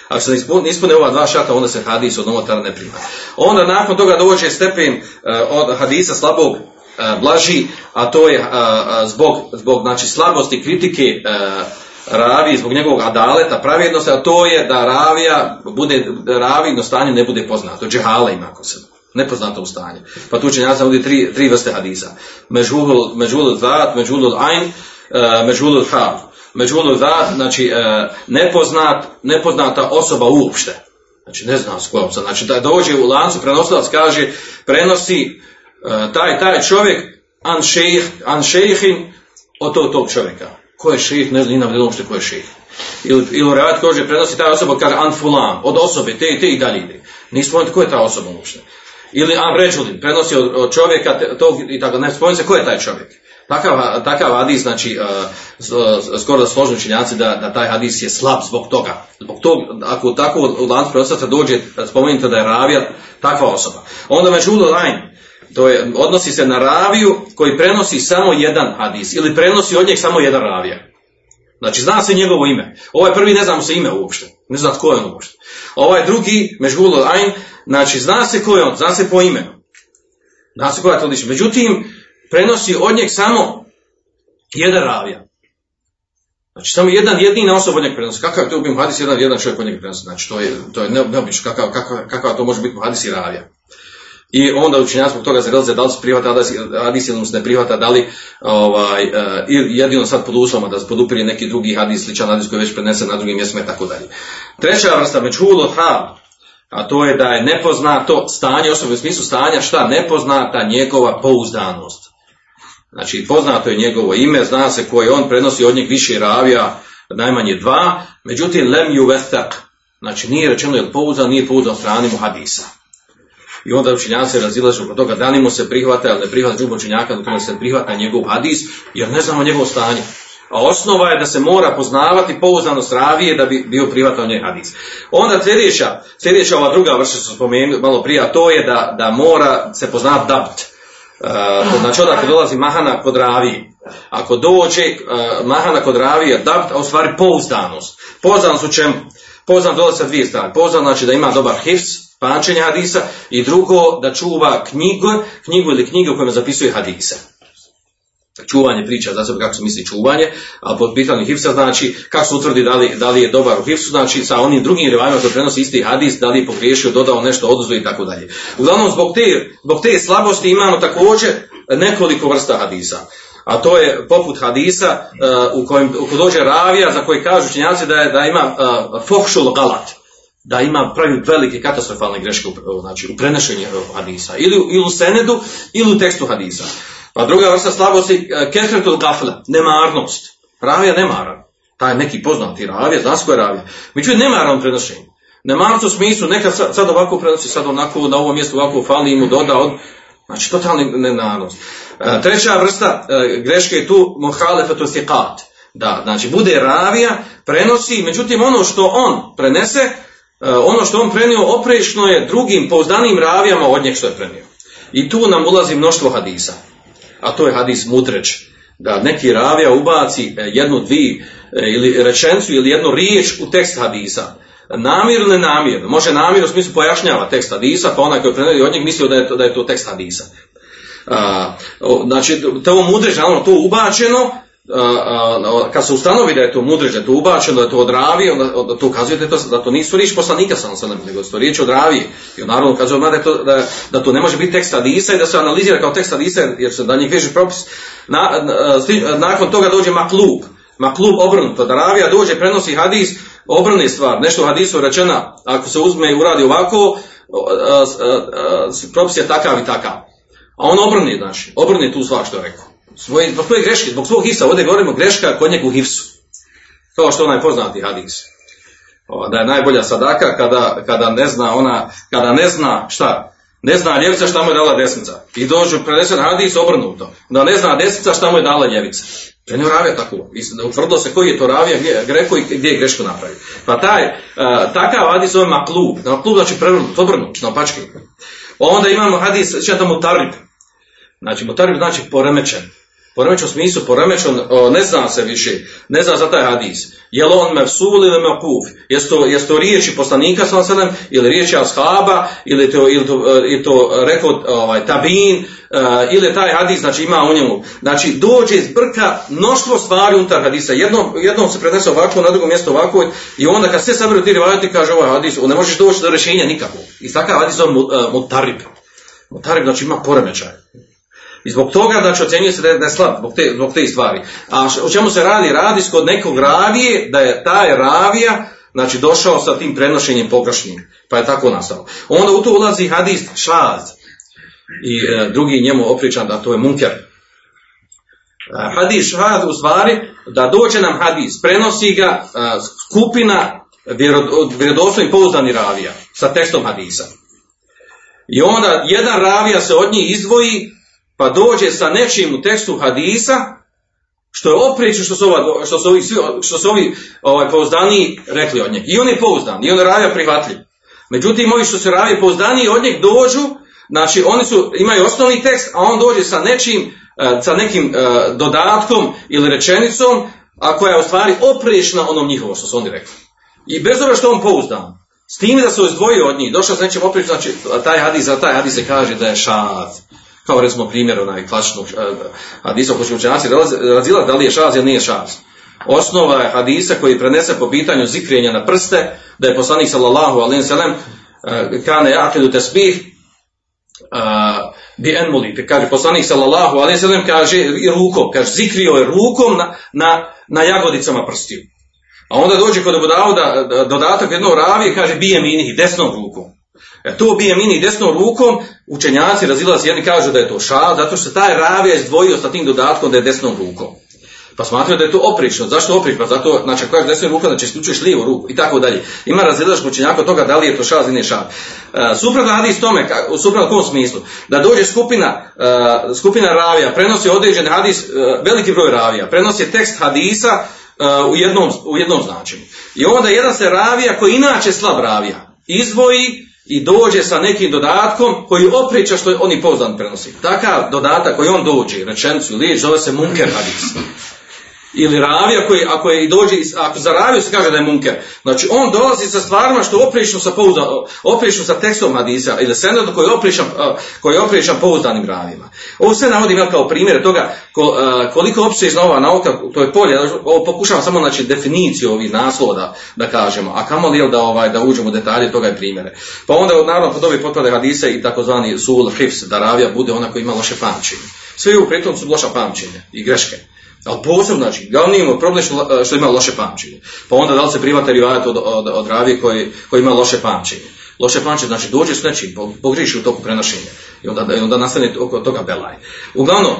Ako se ne ispune ova dva šarta, onda se hadis od novotara ne prima. Onda nakon toga dođe stepen uh, od hadisa slabog uh, blaži, a to je uh, zbog, zbog znači, slabosti kritike ravi zbog njegovog adaleta, pravjednosti, a to je da ravija bude, da ravijno stanje ne bude poznato. Džehala ima ko sebe nepoznato u stanje. Pa tu će ovdje tri, tri vrste hadisa. Međhulul, međhulul zat, međhulul ajn, uh, međhulul hal. Međhulul zat, znači uh, nepoznat, nepoznata osoba uopšte. Znači ne zna s kojom sam. Znači da dođe u lancu, prenosilac kaže, prenosi uh, taj, taj čovjek an, šejh, an šejhin od tog, tog čovjeka. Ko je šejh, ne znam, nam uopšte ko je šejh. Ili, ili revat kaže, prenosi taj osoba, kaže an fulan, od osobe, te, te i dalje ide. Nismo ko je ta osoba uopšte ili Amređulin, prenosi od, od čovjeka tog i tako ne spomenuo se ko je taj čovjek. Takav, takav hadis, znači, uh, skoro složni učinjaci da, da taj hadis je slab zbog toga. Zbog tog, ako tako u lancu prenosaca dođe, spomenite da je ravija takva osoba. Onda međudo lajn, to je, odnosi se na raviju koji prenosi samo jedan hadis ili prenosi od njeg samo jedan ravija. Znači, zna se njegovo ime. Ovaj prvi ne znamo se ime uopšte. Ne zna tko je on uopšte. Ovaj drugi, Mežgulul Ajn, Znači, zna se ko je on, zna se po imenu. Zna se koja je to ličnost. Međutim, prenosi od njeg samo jedan ravija. Znači, samo jedan jedina osoba od njeg prenosi. Kakav je to ubim hadis, jedan, jedan čovjek od njeg prenosi. Znači, to je, to je neobično. Kakav, kakav, kakav to može biti hadis i ravija. I onda učenjaci zbog toga zaraze da li se prihvata hadis ili mu se ne prihvata, da li ovaj, uh, jedino sad pod uslovima da se podupiri neki drugi hadis, sličan hadis koji je već prenesen na drugim mjestima i tako dalje. Treća vrsta, međhulo hal, a to je da je nepoznato stanje osobe u smislu stanja šta nepoznata njegova pouzdanost. Znači poznato je njegovo ime, zna se koje on prenosi od njeg više ravija, najmanje dva, međutim lem ju znači nije rečeno je pouzdan, nije pouzdan strani mu hadisa. I onda učenjaci razilažu oko toga da li mu se prihvata ili ne prihvata džubo učenjaka dok se prihvata njegov hadis, jer ne znamo njegovo stanje. A osnova je da se mora poznavati pouzdanost ravije da bi bio prihvatao njeg hadis. Onda sljedeća, sljedeća ova druga vrsta što sam spomenuo malo prije, a to je da, da mora se poznati dabt. Uh, znači ako dolazi mahana kod ravije, ako dođe uh, mahana kod ravije, dabt, a u stvari pouzdanost. Pouzdanost u čemu? Pouzdan dolazi sa dvije strane. Pouzdan znači da ima dobar hifz, pamćenje hadisa i drugo da čuva knjigu, knjigu ili knjigu u kojima zapisuje hadise. Čuvanje priča za sebe kako se misli čuvanje, a pod pitanjem hifsa znači kako se utvrdi da li, da li je dobar u hifsu, znači sa onim drugim rivajima koji prenosi isti hadis, da li je pogriješio, dodao nešto, oduzeo i tako dalje. Uglavnom zbog te, zbog te slabosti imamo također nekoliko vrsta hadisa a to je poput hadisa uh, u kojem u dođe ravija za koji kažu učenjaci da, je, da ima uh, fohšul galat, da ima pravi velike katastrofalne greške u, znači, u prenošenju hadisa, ili, ili u senedu, ili u tekstu hadisa. Pa druga vrsta slabosti, uh, kefretul gafle, nemarnost. Ravija nemaran. Taj neki poznati ravija, zna se je ravija. Međutim, nemaran u prenošenju. Nemarnost u smislu, nekad sad, ovako prenosi, sad onako, na ovom mjestu ovako fali mu doda od, Znači, totalni nenanost. E, treća vrsta e, greške je tu muhalefatu siqat. Da, znači, bude ravija, prenosi, međutim, ono što on prenese, e, ono što on prenio oprešno je drugim pouzdanim ravijama od njeg što je prenio. I tu nam ulazi mnoštvo hadisa. A to je hadis mutreć. Da neki ravija ubaci jednu, dvi, ili rečencu ili jednu riječ u tekst hadisa namjerno ili nenamjerno. Može namjerno u smislu pojašnjava tekst hadisa, pa onaj koji preneli od njeg mislio da je to, da je to tekst hadisa. A, znači, to mudreže, ono, to ubačeno, kad se ustanovi da je to mudreže, da je to ubačeno, da je to od ravije, onda, to ukazuje da, to, da to nisu riječi poslanika sam sam, nego to riječ od ravije. I naravno ukazuje da, to, da, da to ne može biti tekst hadisa i da se analizira kao tekst hadisa jer se da njih veže propis. Na, nakon toga dođe maklub. Maklub obrnuto, da ravija dođe, prenosi hadis, obrne stvar, nešto u hadisu rečena, ako se uzme i uradi ovako, propis je takav i takav. A on obrni, znači, obrni tu stvar što je rekao. Svoje, zbog koje greške, zbog svog hifsa, ovdje govorimo greška kod njega u hifsu. Kao što onaj poznati hadis. Da je najbolja sadaka kada, kada ne zna ona, kada ne zna šta, ne zna ljevica šta mu je dala desnica. I dođu prenesen hadis obrnuto. Da ne zna desnica šta mu je dala ljevica. Prenio ravija tako. Utvrdilo se koji je to ravija, gdje, greko i gdje je grešku napravio. Pa taj, uh, takav hadis zove maklub. Maklub znači prevrnut, obrnut, na pačke. Onda imamo hadis, to mutarib. Znači, mutarib znači poremećen. Poremećen u smislu, poremećen, ne zna se više, ne zna za taj hadis. Je li on mevsul ili mekuf? Jesu to, to riječi poslanika sallam ili riječi ashaba ili to, ili to, ili to rekao ovaj, tabin uh, ili taj hadis znači ima u njemu. Znači dođe iz brka mnoštvo stvari unutar hadisa. Jednom, jednom se prenese ovako, na drugom mjestu ovako i onda kad sve saberu ti rivajati kaže ovaj hadis, ne možeš doći do rješenja nikako. I takav hadis on mutarib. Mutarib znači ima poremećaj. I zbog toga znači ocjenjuje se da je, da slab zbog te, zbog te stvari. A o čemu se radi? Radi kod nekog ravije da je taj ravija znači došao sa tim prenošenjem pogrešnim. Pa je tako nastao. Onda u to ulazi hadis šaz. I e, drugi njemu opričan da to je munker. E, hadis šaz u stvari da dođe nam hadis, prenosi ga e, skupina vjerodostojnih pouzdani ravija sa tekstom hadisa. I onda jedan ravija se od njih izdvoji pa dođe sa nečim u tekstu hadisa, što je oprično što su, ova, što su ovi, što su ovi ovaj, pouzdani rekli od njeg. I on je pouzdan, i on je ravija prihvatljiv. Međutim, ovi što su ravije pouzdani od njeg dođu, znači oni su, imaju osnovni tekst, a on dođe sa nečim, e, sa nekim e, dodatkom ili rečenicom, a koja je u stvari oprečna onom njihovo što su oni rekli. I bez obzira što on pouzdan, s tim da se izdvojio od njih, došao sa nečim oprečnim, znači taj hadis, za taj hadis se kaže da je šat, kao recimo primjer onaj klasičnog uh, hadisa koji učenjaci razila da li je šaz ili nije šaz. Osnova je hadisa koji prenese po pitanju zikrenja na prste, da je poslanik sallallahu alaihi sallam uh, kane akidu tesbih uh, bi enmuli. Kaže poslanik sallallahu alaihi sallam kaže i rukom, kaže zikrio je rukom na, na, na jagodicama prstiju. A onda dođe kod Abu da dodatak jednog ravije kaže bije minih desnom rukom. E, to bije mini desnom rukom, učenjaci razilaze, jedni kažu da je to šal, zato što se taj ravija izdvojio sa tim dodatkom da je desnom rukom. Pa smatraju da je to oprično. Zašto oprično? Pa zato, znači, ako kažeš desnu ruku, znači isključuješ lijevu ruku i tako dalje. Ima razilaž učenjaka toga da li je to šaz ili ne šaz. Uh, suprotno hadis tome, ka- u suprotno kom smislu, da dođe skupina, uh, skupina ravija, prenosi određen hadis, uh, veliki broj ravija, prenosi tekst hadisa u, jednom, u jednom značenju. I onda jedan se ravija koji inače slab ravija, izvoji i dođe sa nekim dodatkom koji opriča što oni pouzdan prenosi. Takav dodatak koji on dođe, rečenicu, riječ, zove se munker hadis. Ili ravija koji, ako je i dođe, ako za raviju se kaže da je munker, znači on dolazi sa stvarima što oprično sa, pouzdan, oprično sa tekstom hadisa, ili senedom koji je opričan, koji pouzdanim ravima. Ovo sve navodim ja kao primjer toga koliko opsežna ova nauka, to je polje, ovo pokušavam samo znači definiciju ovih naslova da, kažemo, a kamoli jel da, ovaj, da uđemo u detalje toga i primjere. Pa onda naravno kod ovih potvrde hadisa i takozvani sul hifs, da ravija bude ona koja ima loše pamćenje. Sve u pritom su loša pamćenja i greške. Ali posebno, znači, glavni ima problem što, što ima loše pamćenje. Pa onda da li se private rivajati od, od, od ravije koji, koji ima loše pamćenje. Loše pamćenje znači dođe s nečim, po- pogriješi u toku prenošenja. I onda, i onda nastane oko toga belaj. Uglavnom,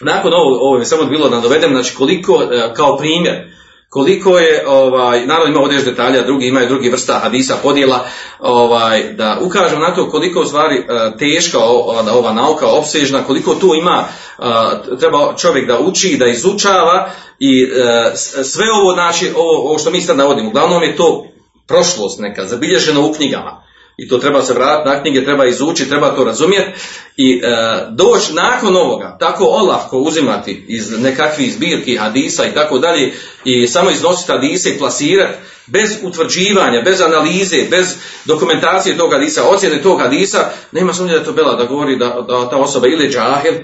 nakon ovo, ovo je samo bilo da dovedem, znači koliko, e, kao primjer, koliko je, ovaj, naravno ima ovdje još detalja, drugi imaju drugi vrsta hadisa, podjela, ovaj, da ukažem na to koliko u stvari e, teška ova, ova nauka, opsežna, koliko tu ima, e, treba čovjek da uči, da izučava i e, sve ovo, znači, ovo, ovo što mi sad navodimo, uglavnom je to prošlost neka, zabilježena u knjigama. I to treba se vratiti na knjige, treba izučiti, treba to razumjeti i e, doći nakon ovoga, tako olahko uzimati iz nekakvih zbirki hadisa i tako dalje i samo iznositi hadise i plasirati bez utvrđivanja, bez analize, bez dokumentacije tog hadisa, ocjene tog hadisa, nema sumnje da je to bela da govori da, da ta osoba ili džahil,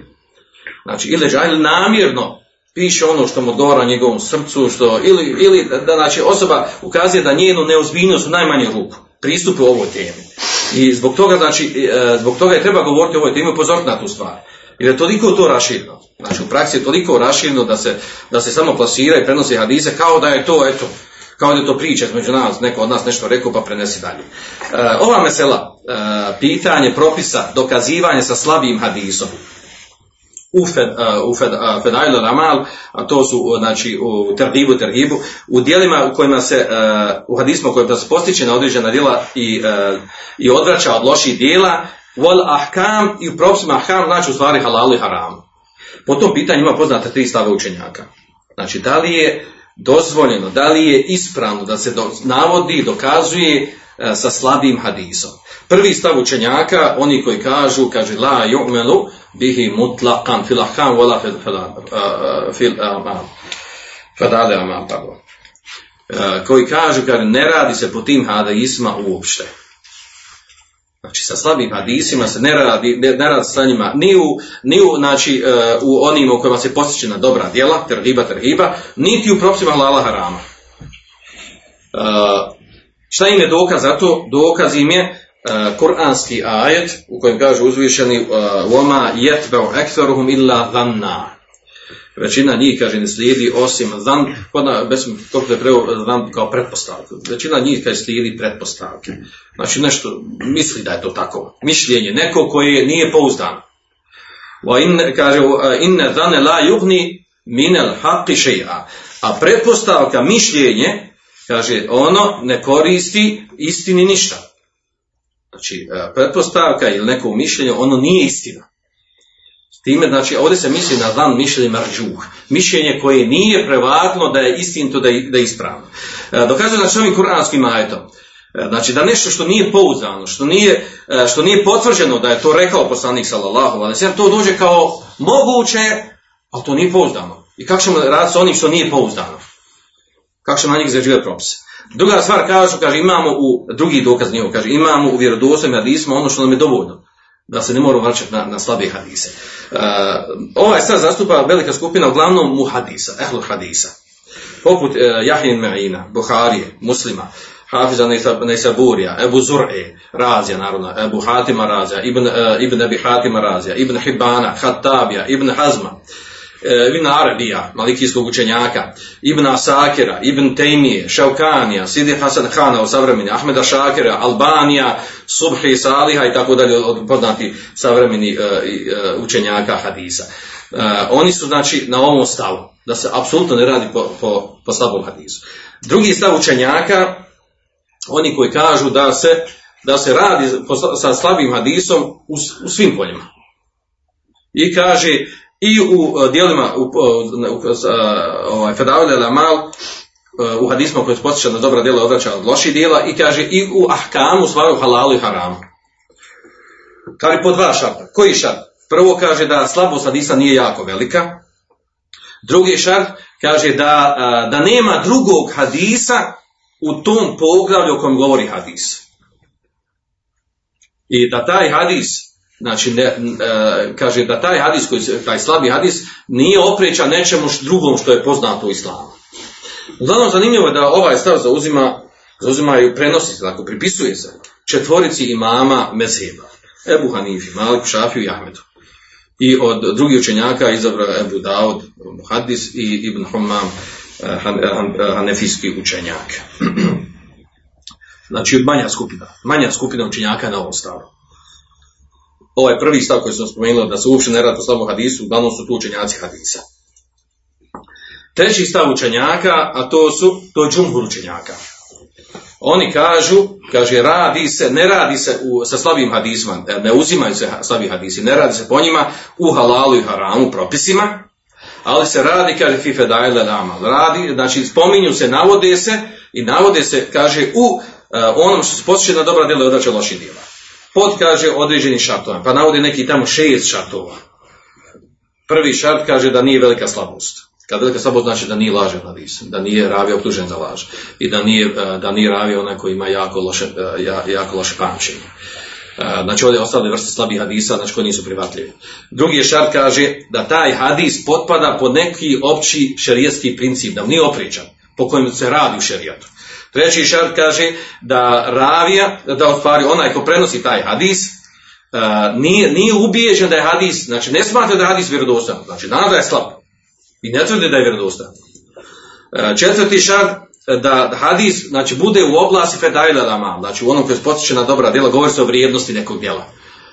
znači ili je džahil namjerno piše ono što mu odgovara njegovom srcu, što, ili, ili da znači, osoba ukazuje da njenu neozbiljnost u najmanju ruku pristupi u ovoj temi. I zbog toga, znači, e, zbog toga je treba govoriti o ovoj temi i upozoriti na tu stvar. Jer je toliko to raširno. Znači, u praksi je toliko raširno da se, da se samo plasira i prenosi hadise kao da je to, eto, kao da je to priča između nas, neko od nas nešto rekao pa prenesi dalje. E, ova mesela, e, pitanje propisa, dokazivanje sa slabijim hadisom, u, fed, u fed, Ramal, a to su znači u Tergibu, Tergibu, u dijelima u kojima se, uh, u hadismu kojima se postiče na određena djela i, uh, i odvraća od loših dijela, wal ahkam i u propisima ahkam znači u stvari halalu i haramu. Po tom pitanju ima poznate tri stave učenjaka. Znači, da li je dozvoljeno, da li je ispravno da se do, navodi, dokazuje e, sa slabim hadisom. Prvi stav učenjaka, oni koji kažu, kaže la yu'melu bihi mutlaqan fil ahkam wala uh, fil amam. Fadale amam, pardon. E, koji kažu, kaže, ne radi se po tim hadisima uopšte. Znači, sa slabim hadisima se ne radi, ne, ne radi sa njima ni u, ni u, znači, e, u onim u kojima se postiče na dobra djela, terhiba, terhiba, niti u propisima halala harama. E, šta im je dokaz za to? Dokaz im je e, kuranski ajet u kojem kaže uzvišeni uh, وَمَا يَتْبَعُ أَكْثَرُهُمْ إِلَّا ظَنَّا Većina njih, kaže, ne slijedi osim zan, kod na, bez kako je preo zan kao pretpostavku. Većina njih, kaže, slijedi pretpostavke. Znači nešto, misli da je to tako. Mišljenje, neko koje nije pouzdan. Wa in, kaže, inne zane la yugni minel haqi še'a. A pretpostavka, mišljenje, kaže, ono ne koristi istini ništa. Znači, e, pretpostavka ili neko mišljenje, ono nije istina. Time, znači, ovdje se misli na zan mišljenje marđuh. Mišljenje koje nije prevagno da je istinito, da je, da je ispravno. E, dokazuje znači ovim kuranskim ajetom. E, Znači da nešto što nije pouzdano, što nije, što nije potvrđeno da je to rekao poslanik sallallahu alejhi ve to dođe kao moguće, ali to nije pouzdano. I kako ćemo raditi s onim što nije pouzdano? Kako ćemo na njih zaživjeti propise? Druga stvar kažu, kaže, imamo u, drugi dokaz njihov, kaže, imamo u vjerodostojnim hadisima ono što nam je dovoljno, da se ne moramo vraćati na, na slabe hadise. Uh, ovaj sad zastupa velika skupina, uglavnom mu hadisa, ehlu hadisa. Poput uh, Jahin Ma'ina, Buharije, Muslima, Hafiza Nesaburija, Ebu Zur'e, Razija, naravno, Ebu Hatima Razija, Ibn, uh, Ibn Abi Hatima Razija, Ibn Hibana, Hattabija, Ibn Hazma, Ibn Arabija, malikijskog učenjaka, Ibn Asakira, Ibn Tejmije, Šaukanija, Sidi Hasan Hana od savremeni, Ahmeda Šakira, Albanija, Subhi Saliha i tako dalje od poznati savremeni uh, uh, učenjaka hadisa. Oni su znači na ovom stavu. Da se apsolutno ne radi po, po, po slabom hadisu. Drugi stav učenjaka, oni koji kažu da se, da se radi sa slabim hadisom u, u svim poljima. I kaže, i u uh, dijelima u, u, u ovaj, Mal, u hadisma koji se na dobra djela odvraća od loših djela i kaže i u ahkamu svaju halalu i haramu. Kaže po dva šarta. Koji šart? Prvo kaže da slabost hadisa nije jako velika. Drugi šart kaže da, da nema drugog hadisa u tom poglavlju o kojem govori hadis. I da taj hadis, znači ne, kaže da taj hadis, koji, taj slabi hadis, nije opreća nečemu drugom što je poznato u islamu. Uglavnom zanimljivo je da ovaj stav zauzima, zauzima i prenosi se, dakle pripisuje se četvorici imama mezheba. Ebu Hanifi, Malik, Šafiju i Ahmedu. I od drugih učenjaka izabrao Ebu Daud, Muhaddis i Ibn Hammam, eh, han, han, hanefijski učenjak. *clears throat* znači manja skupina, manja skupina učenjaka na ovom stavu. Ovaj prvi stav koji sam spomenuo da se uopće ne radi o slabom hadisu, uglavnom su tu učenjaci hadisa. Treći stav učenjaka, a to su, to je džumhur učenjaka. Oni kažu, kaže, radi se, ne radi se u, sa slabim hadisma, e, ne uzimaju se slabi hadisi, ne radi se po njima u halalu i haramu propisima, ali se radi, kaže, fife dajle nama. Radi, znači, spominju se, navode se i navode se, kaže, u uh, onom što se posjeće na dobra djela i odrače loših djela. Pod, kaže, određeni šartova, pa navode neki tamo šest šartova. Prvi šart kaže da nije velika slabost. Kad velika slabost znači da nije lažen hadis, da nije ravi optužen za laž i da nije, e, da nije ravi onaj koji ima jako loše, e, jako loše pamćenje. E, znači ovdje ostale vrste slabih hadisa, znači koji nisu privatljivi. Drugi šart kaže da taj hadis potpada pod neki opći šerijetski princip, da nije opričan, po kojem se radi u šerijatu. Treći šart kaže da ravija, da ostvari onaj ko prenosi taj hadis, nije, nije ubijeđen da je hadis, znači ne smatra da je hadis vjerodostojan, znači da je slab. I ne tvrdi da je vjerodostojan. E, četvrti šart, da hadis znači, bude u oblasti fedajla lama, znači u onom koji potiče na dobra djela, govori se o vrijednosti nekog djela.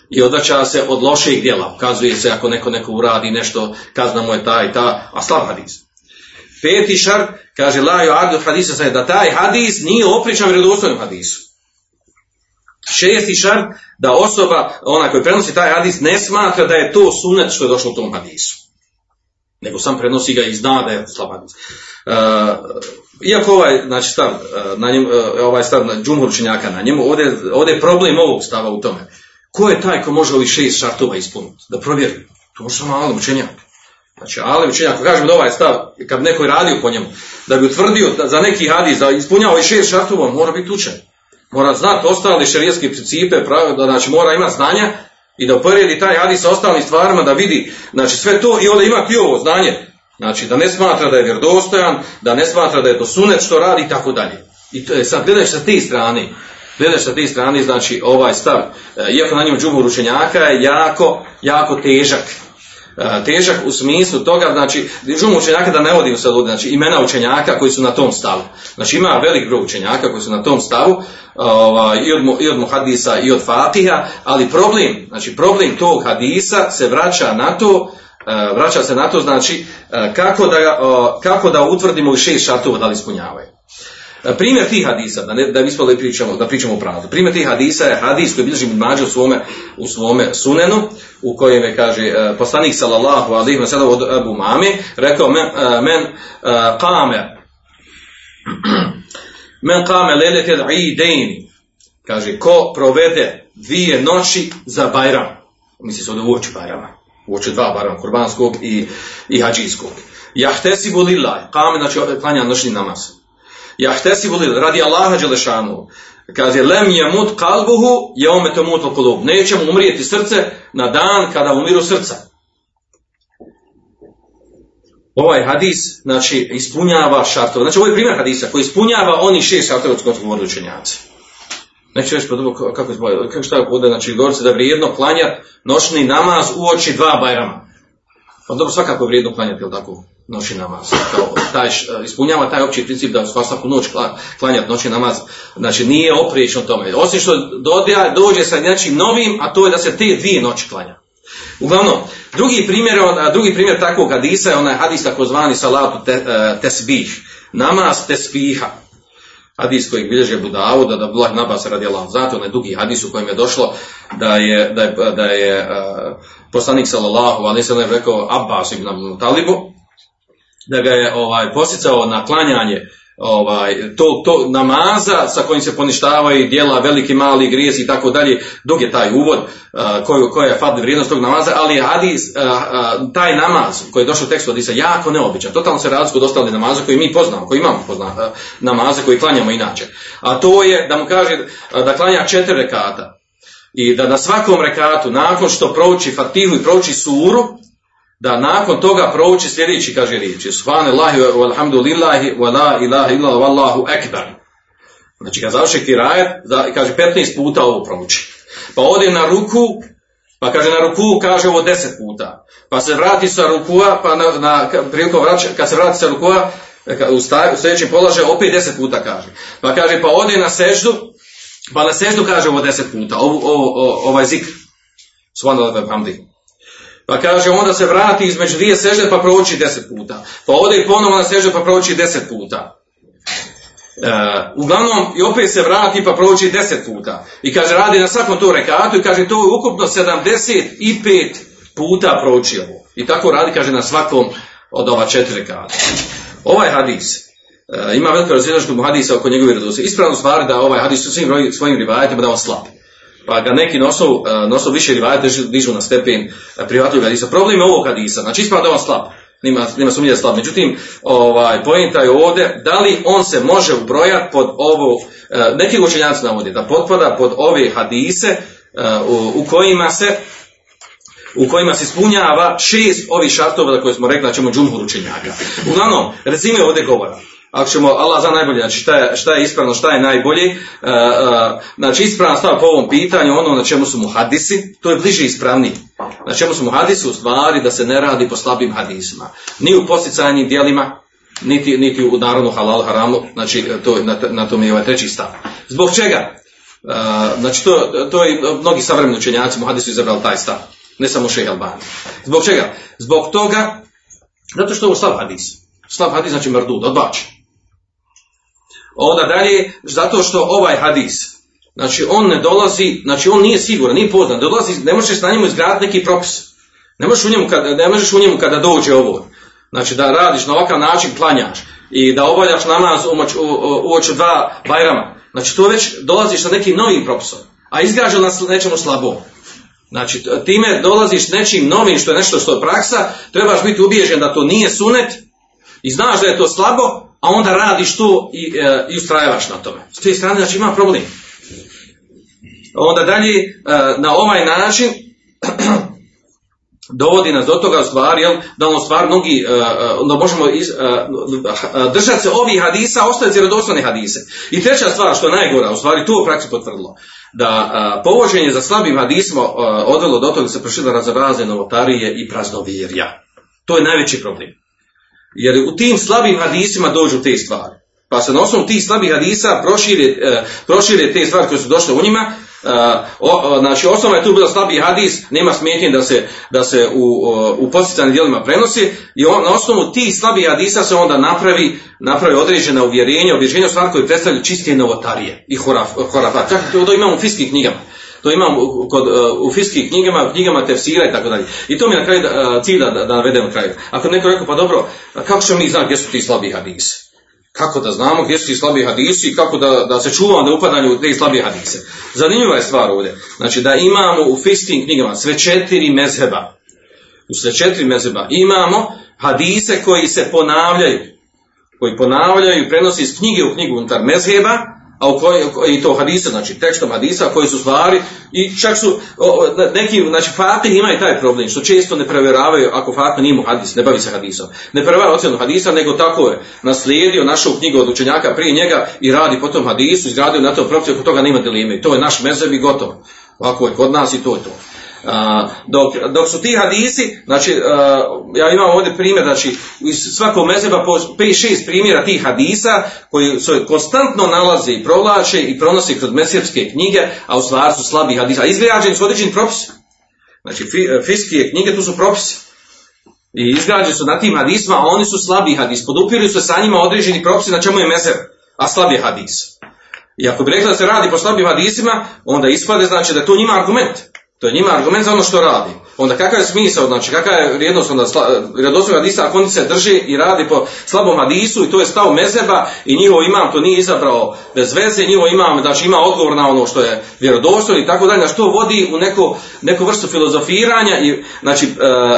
I odvraća se od loših djela. Ukazuje se ako neko neko uradi nešto, kazna mu je ta i ta, a slav hadis. Peti šart, kaže la adu hadisa da taj hadis nije opričan vjerodostojnom hadisu. Šesti šart, da osoba, ona koji prenosi taj hadis, ne smatra da je to sunet što je došlo u tom hadisu nego sam prenosi ga i zna da je slab hadis. Uh, iako ovaj, znači stav, uh, na njemu, uh, ovaj stav na džumhur učenjaka na njemu, ovdje, ovdje je problem ovog stava u tome. Ko je taj ko može ovih šest šartova ispuniti? Da provjeri. To može samo ali učenjak. Znači, ali učenjak, ako kažemo da ovaj stav, kad neko je radio po njemu, da bi utvrdio da za neki hadis, da ispunjava ovih šest šartova, mora biti učen. Mora znati ostale šerijetske principe, da znači mora imati znanja i da uporedi taj hadis sa ostalim stvarima, da vidi, znači sve to i onda ima i ovo znanje. Znači da ne smatra da je vjerodostojan, da ne smatra da je to sunet što radi i tako dalje. I to je sad gledaš sa te strane, gledaš sa te strane, znači ovaj stav, e, iako na njemu džumur učenjaka je jako, jako težak. E, težak u smislu toga, znači, džumur učenjaka da ne vodim sad znači imena učenjaka koji su na tom stavu. Znači ima velik broj učenjaka koji su na tom stavu, ovaj, i, od, i od muhadisa i od fatiha, ali problem, znači problem tog hadisa se vraća na to, e, vraća se na to, znači e, kako da, kako da utvrdimo šest šartova da li ispunjavaju. E, primjer tih hadisa, da, ne, da mi smo pričamo, da pričamo pravdu. Primjer tih hadisa je hadis koji bilježi mađe u svome, u svome sunenu, u kojem je, kaže, poslanik sallallahu alaihi wa sallam od Abu Mami, rekao, men, men kame, *clears throat* Men kame leletel. Kaže, ko provede dvije noći za Bajram. Misli se od uoči Bajrama. Uoči dva Bajrama, kurbanskog i, i hađijskog. Jahtesi volilaj. Kame, znači, klanja noćni namaz. Jahtesi volilaj. Radi Allaha Đelešanu. Kaže, lem je mut kalbuhu, je ome to mut kolub. Neće mu umrijeti srce na dan kada umiru srca ovaj hadis znači ispunjava šartove. Znači ovo je primjer hadisa koji ispunjava oni šest šartova od kojih govore učenjaci. Neću reći kako, kako, kako šta je znači govori se da je vrijedno klanjati noćni namaz u oči dva bajrama. Pa dobro, svakako je vrijedno klanjati, jel tako, noćni namaz. Kao, taj, ispunjava taj opći princip da svaku noć klanjati noćni namaz. Znači nije opriječno tome. Osim što dođe, dođe sa nečim novim, a to je da se te dvije noći klanja. Uglavnom, drugi primjer, drugi primjer takvog hadisa je onaj hadis takozvani salatu te, e, tesbih, namaz tesbiha. Hadis kojeg bilježe Budavud, da Abdullah Nabas radi Allah. Znate, onaj dugi hadis u kojem je došlo da je, da je, da je e, poslanik sallallahu alaihi sallam rekao Abbas ibn Talibu, da ga je ovaj posjecao na klanjanje ovaj to, to namaza sa kojim se poništavaju djela veliki mali grijesi i tako dalje dok je taj uvod uh, koja je fadli vrijednost tog namaza ali hadis uh, uh, taj namaz koji je došao u tekstu hadisa jako neobičan totalno se razlikuje od ostalih namaza koji mi poznamo koji imamo pozna, namaze koji klanjamo inače. A to je da mu kaže da klanja četiri rekata i da na svakom rekatu nakon što prouči fatihu i prouči suru da nakon toga prouči sljedeći, kaže riječi, Subhanallahi walhamdulillahi wa la ilaha illa wallahu ekbar. Znači, kad završi kirajet, za- kaže 15 puta ovo prouči. Pa ode na ruku, pa kaže na ruku, kaže ovo 10 puta. Pa se vrati sa rukua, pa na, na prilikom vraća, kad se vrati sa rukua, u, sta, u sljedećem položaju opet 10 puta kaže. Pa kaže, pa ode na seždu, pa na seždu kaže ovo 10 puta, ovo, ovo, ovaj zikr. Subhanallahi wa bihamdihi. Pa kaže, onda se vrati između dvije sežde pa prouči deset puta. Pa ode i ponovo na seždu pa prouči deset puta. E, uglavnom, i opet se vrati pa prouči deset puta. I kaže, radi na svakom to rekatu i kaže, to je ukupno 75 puta prouči ovo. I tako radi, kaže, na svakom od ova četiri rekata. Ovaj hadis, e, ima veliko mu hadisa oko njegove redose. Ispravno stvari da ovaj hadis u svim svojim rivajetima da on slab pa ga neki nosu, e, nosu više rivajete dižu, na stepen e, prihvatljivog hadisa. Problem je ovog hadisa, znači ispravno da je on slab, nima, nima sumnje da slab. Međutim, ovaj, pojenta je ovdje, da li on se može ubrojati pod ovo, e, neki učenjaci navode, da potpada pod ove hadise u, u kojima se u kojima se ispunjava šest ovih šartova za koje smo rekli da ćemo džumhur učenjaka. Uglavnom, rezime je ovdje govora. Ako ćemo, Allah zna najbolje, znači šta je, šta je ispravno, šta je najbolje, uh, uh, znači ispravna stvar po ovom pitanju, ono na čemu su mu hadisi, to je bliže ispravniji. Na čemu su mu hadisi u stvari da se ne radi po slabim hadisima. Ni u posticajnim dijelima, niti, niti u narodnu halal haramu, znači to, na, na tom je ovaj treći stav. Zbog čega? Znači to, to je mnogi savremeni učenjaci mu hadisu izabrali taj stav. Ne samo šejh Albani. Zbog čega? Zbog toga, zato što je ovo slab hadis. Slab hadis znači mrdud, odbačen. Onda dalje, zato što ovaj hadis, znači on ne dolazi, znači on nije siguran, nije poznat, dolazi, ne možeš na njemu izgraditi neki propis. Ne možeš u njemu kada, ne možeš u njemu kada dođe ovo. Znači da radiš na ovakav način, klanjaš i da obavljaš namaz u, moć, u, u, u oči dva bajrama. Znači to već dolaziš sa nekim novim propisom, a izgrađen na sl- nečemu slabom. Znači, time dolaziš nečim novim što je nešto što je praksa, trebaš biti ubijeđen da to nije sunet i znaš da je to slabo, a onda radiš to i, e, i ustrajavaš na tome. S te strane, znači ima problem. Onda dalje, e, na ovaj način, *clears throat* dovodi nas do toga u stvari, jel, da on stvar mnogi, e, e, da možemo iz, e, držati se ovih hadisa, ostaviti vjerodostojne hadise. I treća stvar što je najgora, u stvari to u praksi potvrdilo, da povođenje za slabim hadisma odvelo do toga da se prošila razne novotarije i praznovjerja. To je najveći problem. Jer u tim slabim hadisima dođu te stvari. Pa se na osnovu tih slabih hadisa prošire, e, prošire te stvari koje su došle u njima. E, znači osnova je tu bila slabi hadis, nema smetnje da se, da se u, u posticanim dijelima prenosi i on, na osnovu tih slabih hadisa se onda napravi, napravi određena uvjerenja, u stvari koje predstavljaju čistije novotarije i horaf, horafat. Čak to imamo u fiskim knjigama. To imam u, kod, uh, u fiskim knjigama, knjigama tefsira i tako dalje. I to mi je na kraju da, uh, cilj da, da, da navedem na kraju. Ako neko rekao, pa dobro, kako ćemo mi znati gdje su ti slabi hadisi? Kako da znamo gdje su ti slabi hadisi i kako da, da se čuvamo da upadanju u te slabi hadise? Zanimljiva je stvar ovdje. Znači da imamo u fiskim knjigama sve četiri mezheba. U sve četiri mezheba imamo hadise koji se ponavljaju. Koji ponavljaju i prenosi iz knjige u knjigu unutar mezheba, a u kojoj, i to hadisa, znači tekstom hadisa koji su stvari i čak su o, neki, znači Fatih imaju taj problem što često ne provjeravaju ako Fatih nije mu hadis, ne bavi se hadisom. Ne provjerava ocjenu hadisa, nego tako je naslijedio našu knjigu od učenjaka prije njega i radi po tom hadisu, izgradio na tom propisu, oko toga nema dileme. To je naš mezeb i gotovo. Ovako je kod nas i to je to. Dok, dok su ti hadisi, znači, a, ja imam ovdje primjer, znači, iz svakog mezeba po 5-6 primjera tih hadisa koji se konstantno nalaze i provlače i pronose kroz mesijevske knjige, a u stvari su slabi hadisa. Izgrađeni su određeni propisi. Znači, fi- fiskije knjige, tu su propisi. I izgrađeni su na tim hadisma, a oni su slabi hadis. Podupiruju se sa njima određeni propisi na čemu je mezer, a slab je hadis. I ako bi rekli da se radi po slabim hadisima, onda ispade znači da je to njima argument. To je njima argument za ono što radi. Onda kakav je smisao, znači kakav je vrijednost onda vjerodostojnog hadisa ako oni se drži i radi po slabom hadisu i to je stav mezeba i njihov imam to nije izabrao bez veze, njihov imam znači ima odgovor na ono što je vjerodostojno i tako dalje, što vodi u neko, neku vrstu filozofiranja i znači e,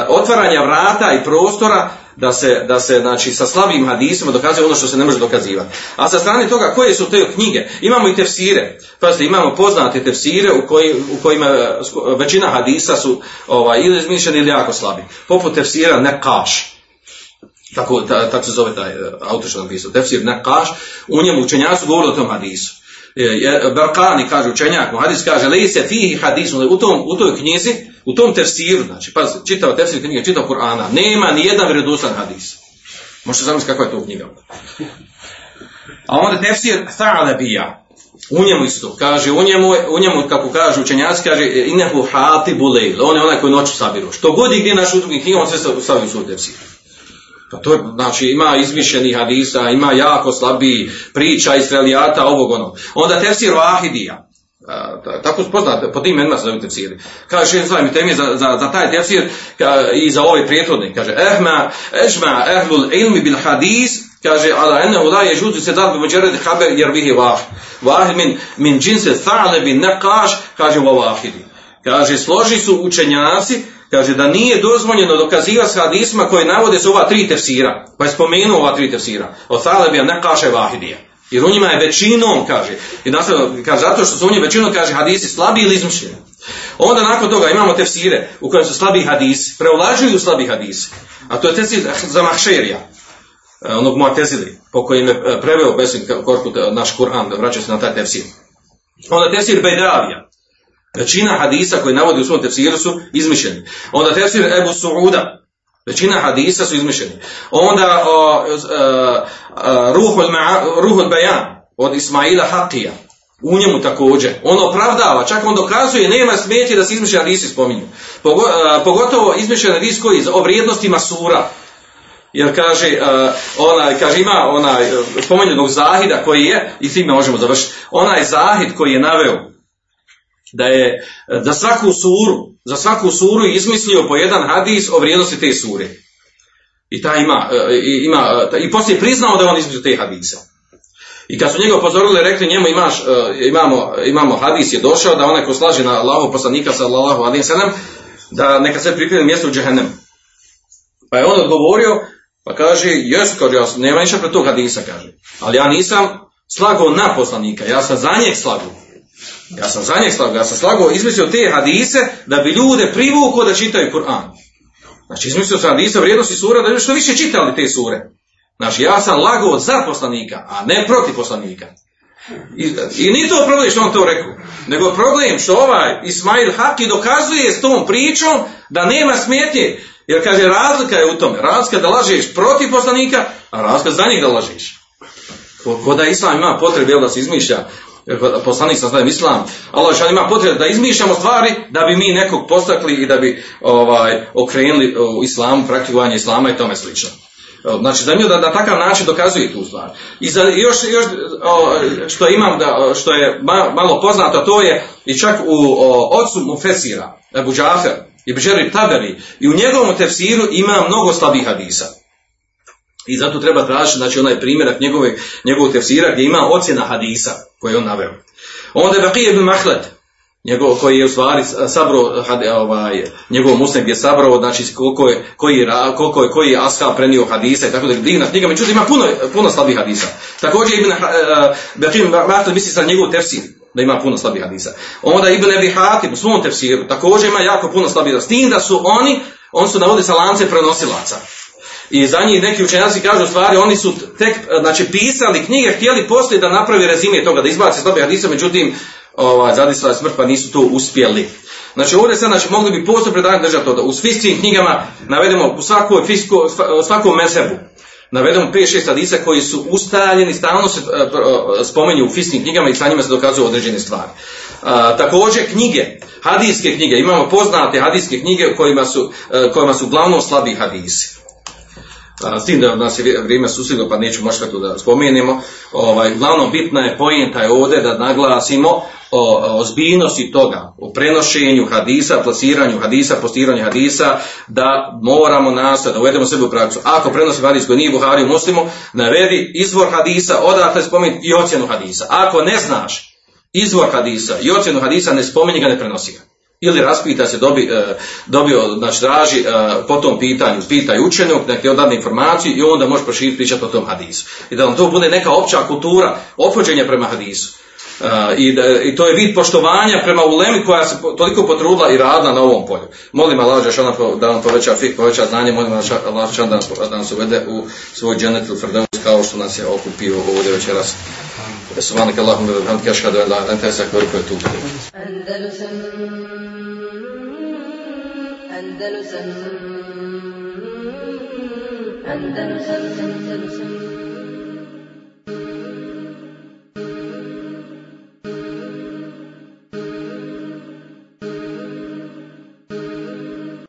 otvaranja vrata i prostora da se, da se znači, sa slabim hadisima dokazuje ono što se ne može dokazivati. A sa strane toga, koje su te knjige? Imamo i tefsire. Pazite, imamo poznate tefsire u, koji, u kojima e, većina hadisa su ovaj, ili izmišljeni ili jako slabi. Poput tefsira Nekaš. Tako, ta, tako se zove taj e, autor što napisao. Tefsir Nekaš. U njemu učenjaci govorili o tom hadisu. E, Barkani kaže učenjak, hadis kaže, leji se fihi hadisu, u, tom, u toj knjizi, u tom tefsiru, znači, pazite, čitao tefsir knjige, čitao Kur'ana, nema ni jedan vjerodostan hadis. Možete zamisliti kakva je to knjiga. A onda tefsir Tha'labija. U njemu isto, kaže, u njemu, u njemu kako kaže učenjaci, kaže, inehu hati bulejl, on je onaj koji noću sabiru. Što god i gdje naš u drugim knjigama, on sve stavi u svoj tefsir. Pa to je, znači, ima izmišljenih hadisa, ima jako slabiji priča, israelijata, ovog onog. Onda tefsir Vahidija. A, ta- tako poznate, po tim imenima se zove tefsiri. Kaže, še mi temi za, za, za taj tefsir ka, i za ovaj prijethodnik. Kaže, ehma, ežma, ehlul ilmi bil hadis, kaže, ala ennehu la je žuzu se dat bi muđered haber jer vihi vah. Vahid min, min džinse tha'le bin nekaš, kaže, wa vahidi. Kaže, složi su učenjaci, kaže da nije dozvoljeno dokazivati s hadisma koje navode se ova tri tefsira. Pa je spomenuo ova tri tefsira. Od Thalebija ne kaže Vahidija. Jer u njima je većinom, kaže. I nastavno, kaže, zato što su u njima većinom, kaže, hadisi slabi ili izmišljeni. Onda nakon toga imamo tefsire u kojem su slabi hadisi, preovlađuju slabi hadisi. A to je tefsir za Mahšerija, onog Mu'tezili, po kojem je e, preveo Besim Korkut e, naš Kur'an, da vraća se na taj tefsir. Onda tefsir Bejdavija, Većina hadisa koji navodi u svom tefsiru su izmišljeni. Onda tefsir Ebu Suuda. Većina hadisa su izmišljeni. Onda o, e, e, Ma'a- Ruhul Bayan od Ismaila Haqija. U njemu također. On opravdava, čak on dokazuje, nema smetje da se izmišljeni hadisi spominju. E, pogotovo izmišljeni hadis koji o vrijednostima sura. Jer kaže, uh, onaj, kaže ima onaj uh, spomenutog zahida koji je, i time možemo završiti, onaj zahid koji je naveo da je e, za svaku suru, za svaku suru izmislio po jedan hadis o vrijednosti te sure. I ta ima, e, i, ima, e, i poslije priznao da je on izmislio te hadise. I kad su njega upozorili, rekli njemu imaš, e, imamo, imamo hadis je došao da onaj ko slaže na Allahu poslanika sallallahu alaihi sallam, da neka se pripremi mjesto u džehennemu. Pa je on odgovorio, pa kaže, jes, kaže, ja nema ništa pred tog hadisa, kaže. Ali ja nisam slagao na poslanika, ja sam za njeg slagao. Ja sam za njeg slagao, ja sam slagao, izmislio te hadise da bi ljude privukao da čitaju Kur'an. Znači, izmislio sam hadise vrijednosti sura da bi što više čitali te sure. Znači, ja sam lagao za poslanika, a ne protiv poslanika. I, I nije to problem što on to rekao, nego problem što ovaj Ismail Haki dokazuje s tom pričom da nema smetnje. Jer kaže, razlika je u tome. Razlika da lažeš protiv poslanika, a razlika za njih da lažeš. Ko, da islam ima potrebe da se izmišlja, poslanik sam znajem islam, Allah šan ima potrebe da izmišljamo stvari da bi mi nekog postakli i da bi ovaj, okrenuli u islamu, praktikovanje islama i tome slično. Znači, zanimljivo da na takav način dokazuje tu stvar. I za, još, još što imam, da, što je ma- malo poznato, to je i čak u ocu Mufesira, Ebu Džafer, i Bežeri Taberi, i u njegovom tefsiru ima mnogo slabih hadisa. I zato treba tražiti, znači, onaj primjerak njegove, njegovog tefsira gdje ima ocjena hadisa koje je on naveo. Onda je Baqi ibn Mahlad, njegov, koji je u stvari sabro, ovaj, njegov muslim gdje je sabrao, znači koliko je, koji je, koliko je, koji je ashab prenio hadisa i tako da je divna knjiga, međutim ima puno, puno slabih hadisa. Također Ibn uh, Baqi ibn Mahlad misli sa njegov tefsir, da ima puno slabih hadisa. Onda Ibn Abi Hatim u svom tefsiru također ima jako puno slabih hadisa. S tim da su oni, on su navodi sa lance prenosilaca. I za njih neki učenjaci kažu stvari, oni su tek, znači, pisali knjige, htjeli poslije da napravi rezime toga, da izbaci slabe hadise, međutim, ovaj, zadisla je smrt, pa nisu to uspjeli. Znači, ovdje sad, znači, mogli bi posebno predavanje držati to, da u svim knjigama navedemo u svakoj, fisko, svakom mesebu, navedemo 5-6 hadisa koji su ustaljeni, stalno se e, e, spomenju u fisnim knjigama i sa njima se dokazuju određene stvari. A, također knjige, hadijske knjige, imamo poznate hadijske knjige kojima su, e, kojima su uglavnom slabi hadisi. S tim da nas je vri- vrijeme susjedno, pa neću možda tu da spomenemo. Ovaj, uglavnom bitna je pojenta je ovdje da naglasimo o, ozbiljnosti toga, o prenošenju hadisa, plasiranju hadisa, postiranju hadisa, da moramo nastojati, da uvedemo sebe u praksu. Ako prenosi hadis koji nije Buhari u muslimu, navedi izvor hadisa, odakle spomenuti i ocjenu hadisa. Ako ne znaš izvor hadisa i ocjenu hadisa, ne spomeni ga, ne prenosi ga. Ili raspita se, dobi, e, dobio, znači traži e, po tom pitanju, pitaj učenog, nek ti on dadne informaciju i onda možeš proširiti pričati o tom hadisu. I da vam to bude neka opća kultura ophođenja prema hadisu. I, da- I to je vid poštovanja prema ulemi koja se toliko potrudila i radila na ovom polju. Molim Allah da vam poveća fik, poveća znanje, molim Allah da, da nas uvede u svoj dženet ili kao što nas je okupio ovdje večeras. Bihamdika ashhadu an la ilaha illa anta astaghfiruka wa atubu ilayk. Andalusam Andalusam Andalusam Andalusam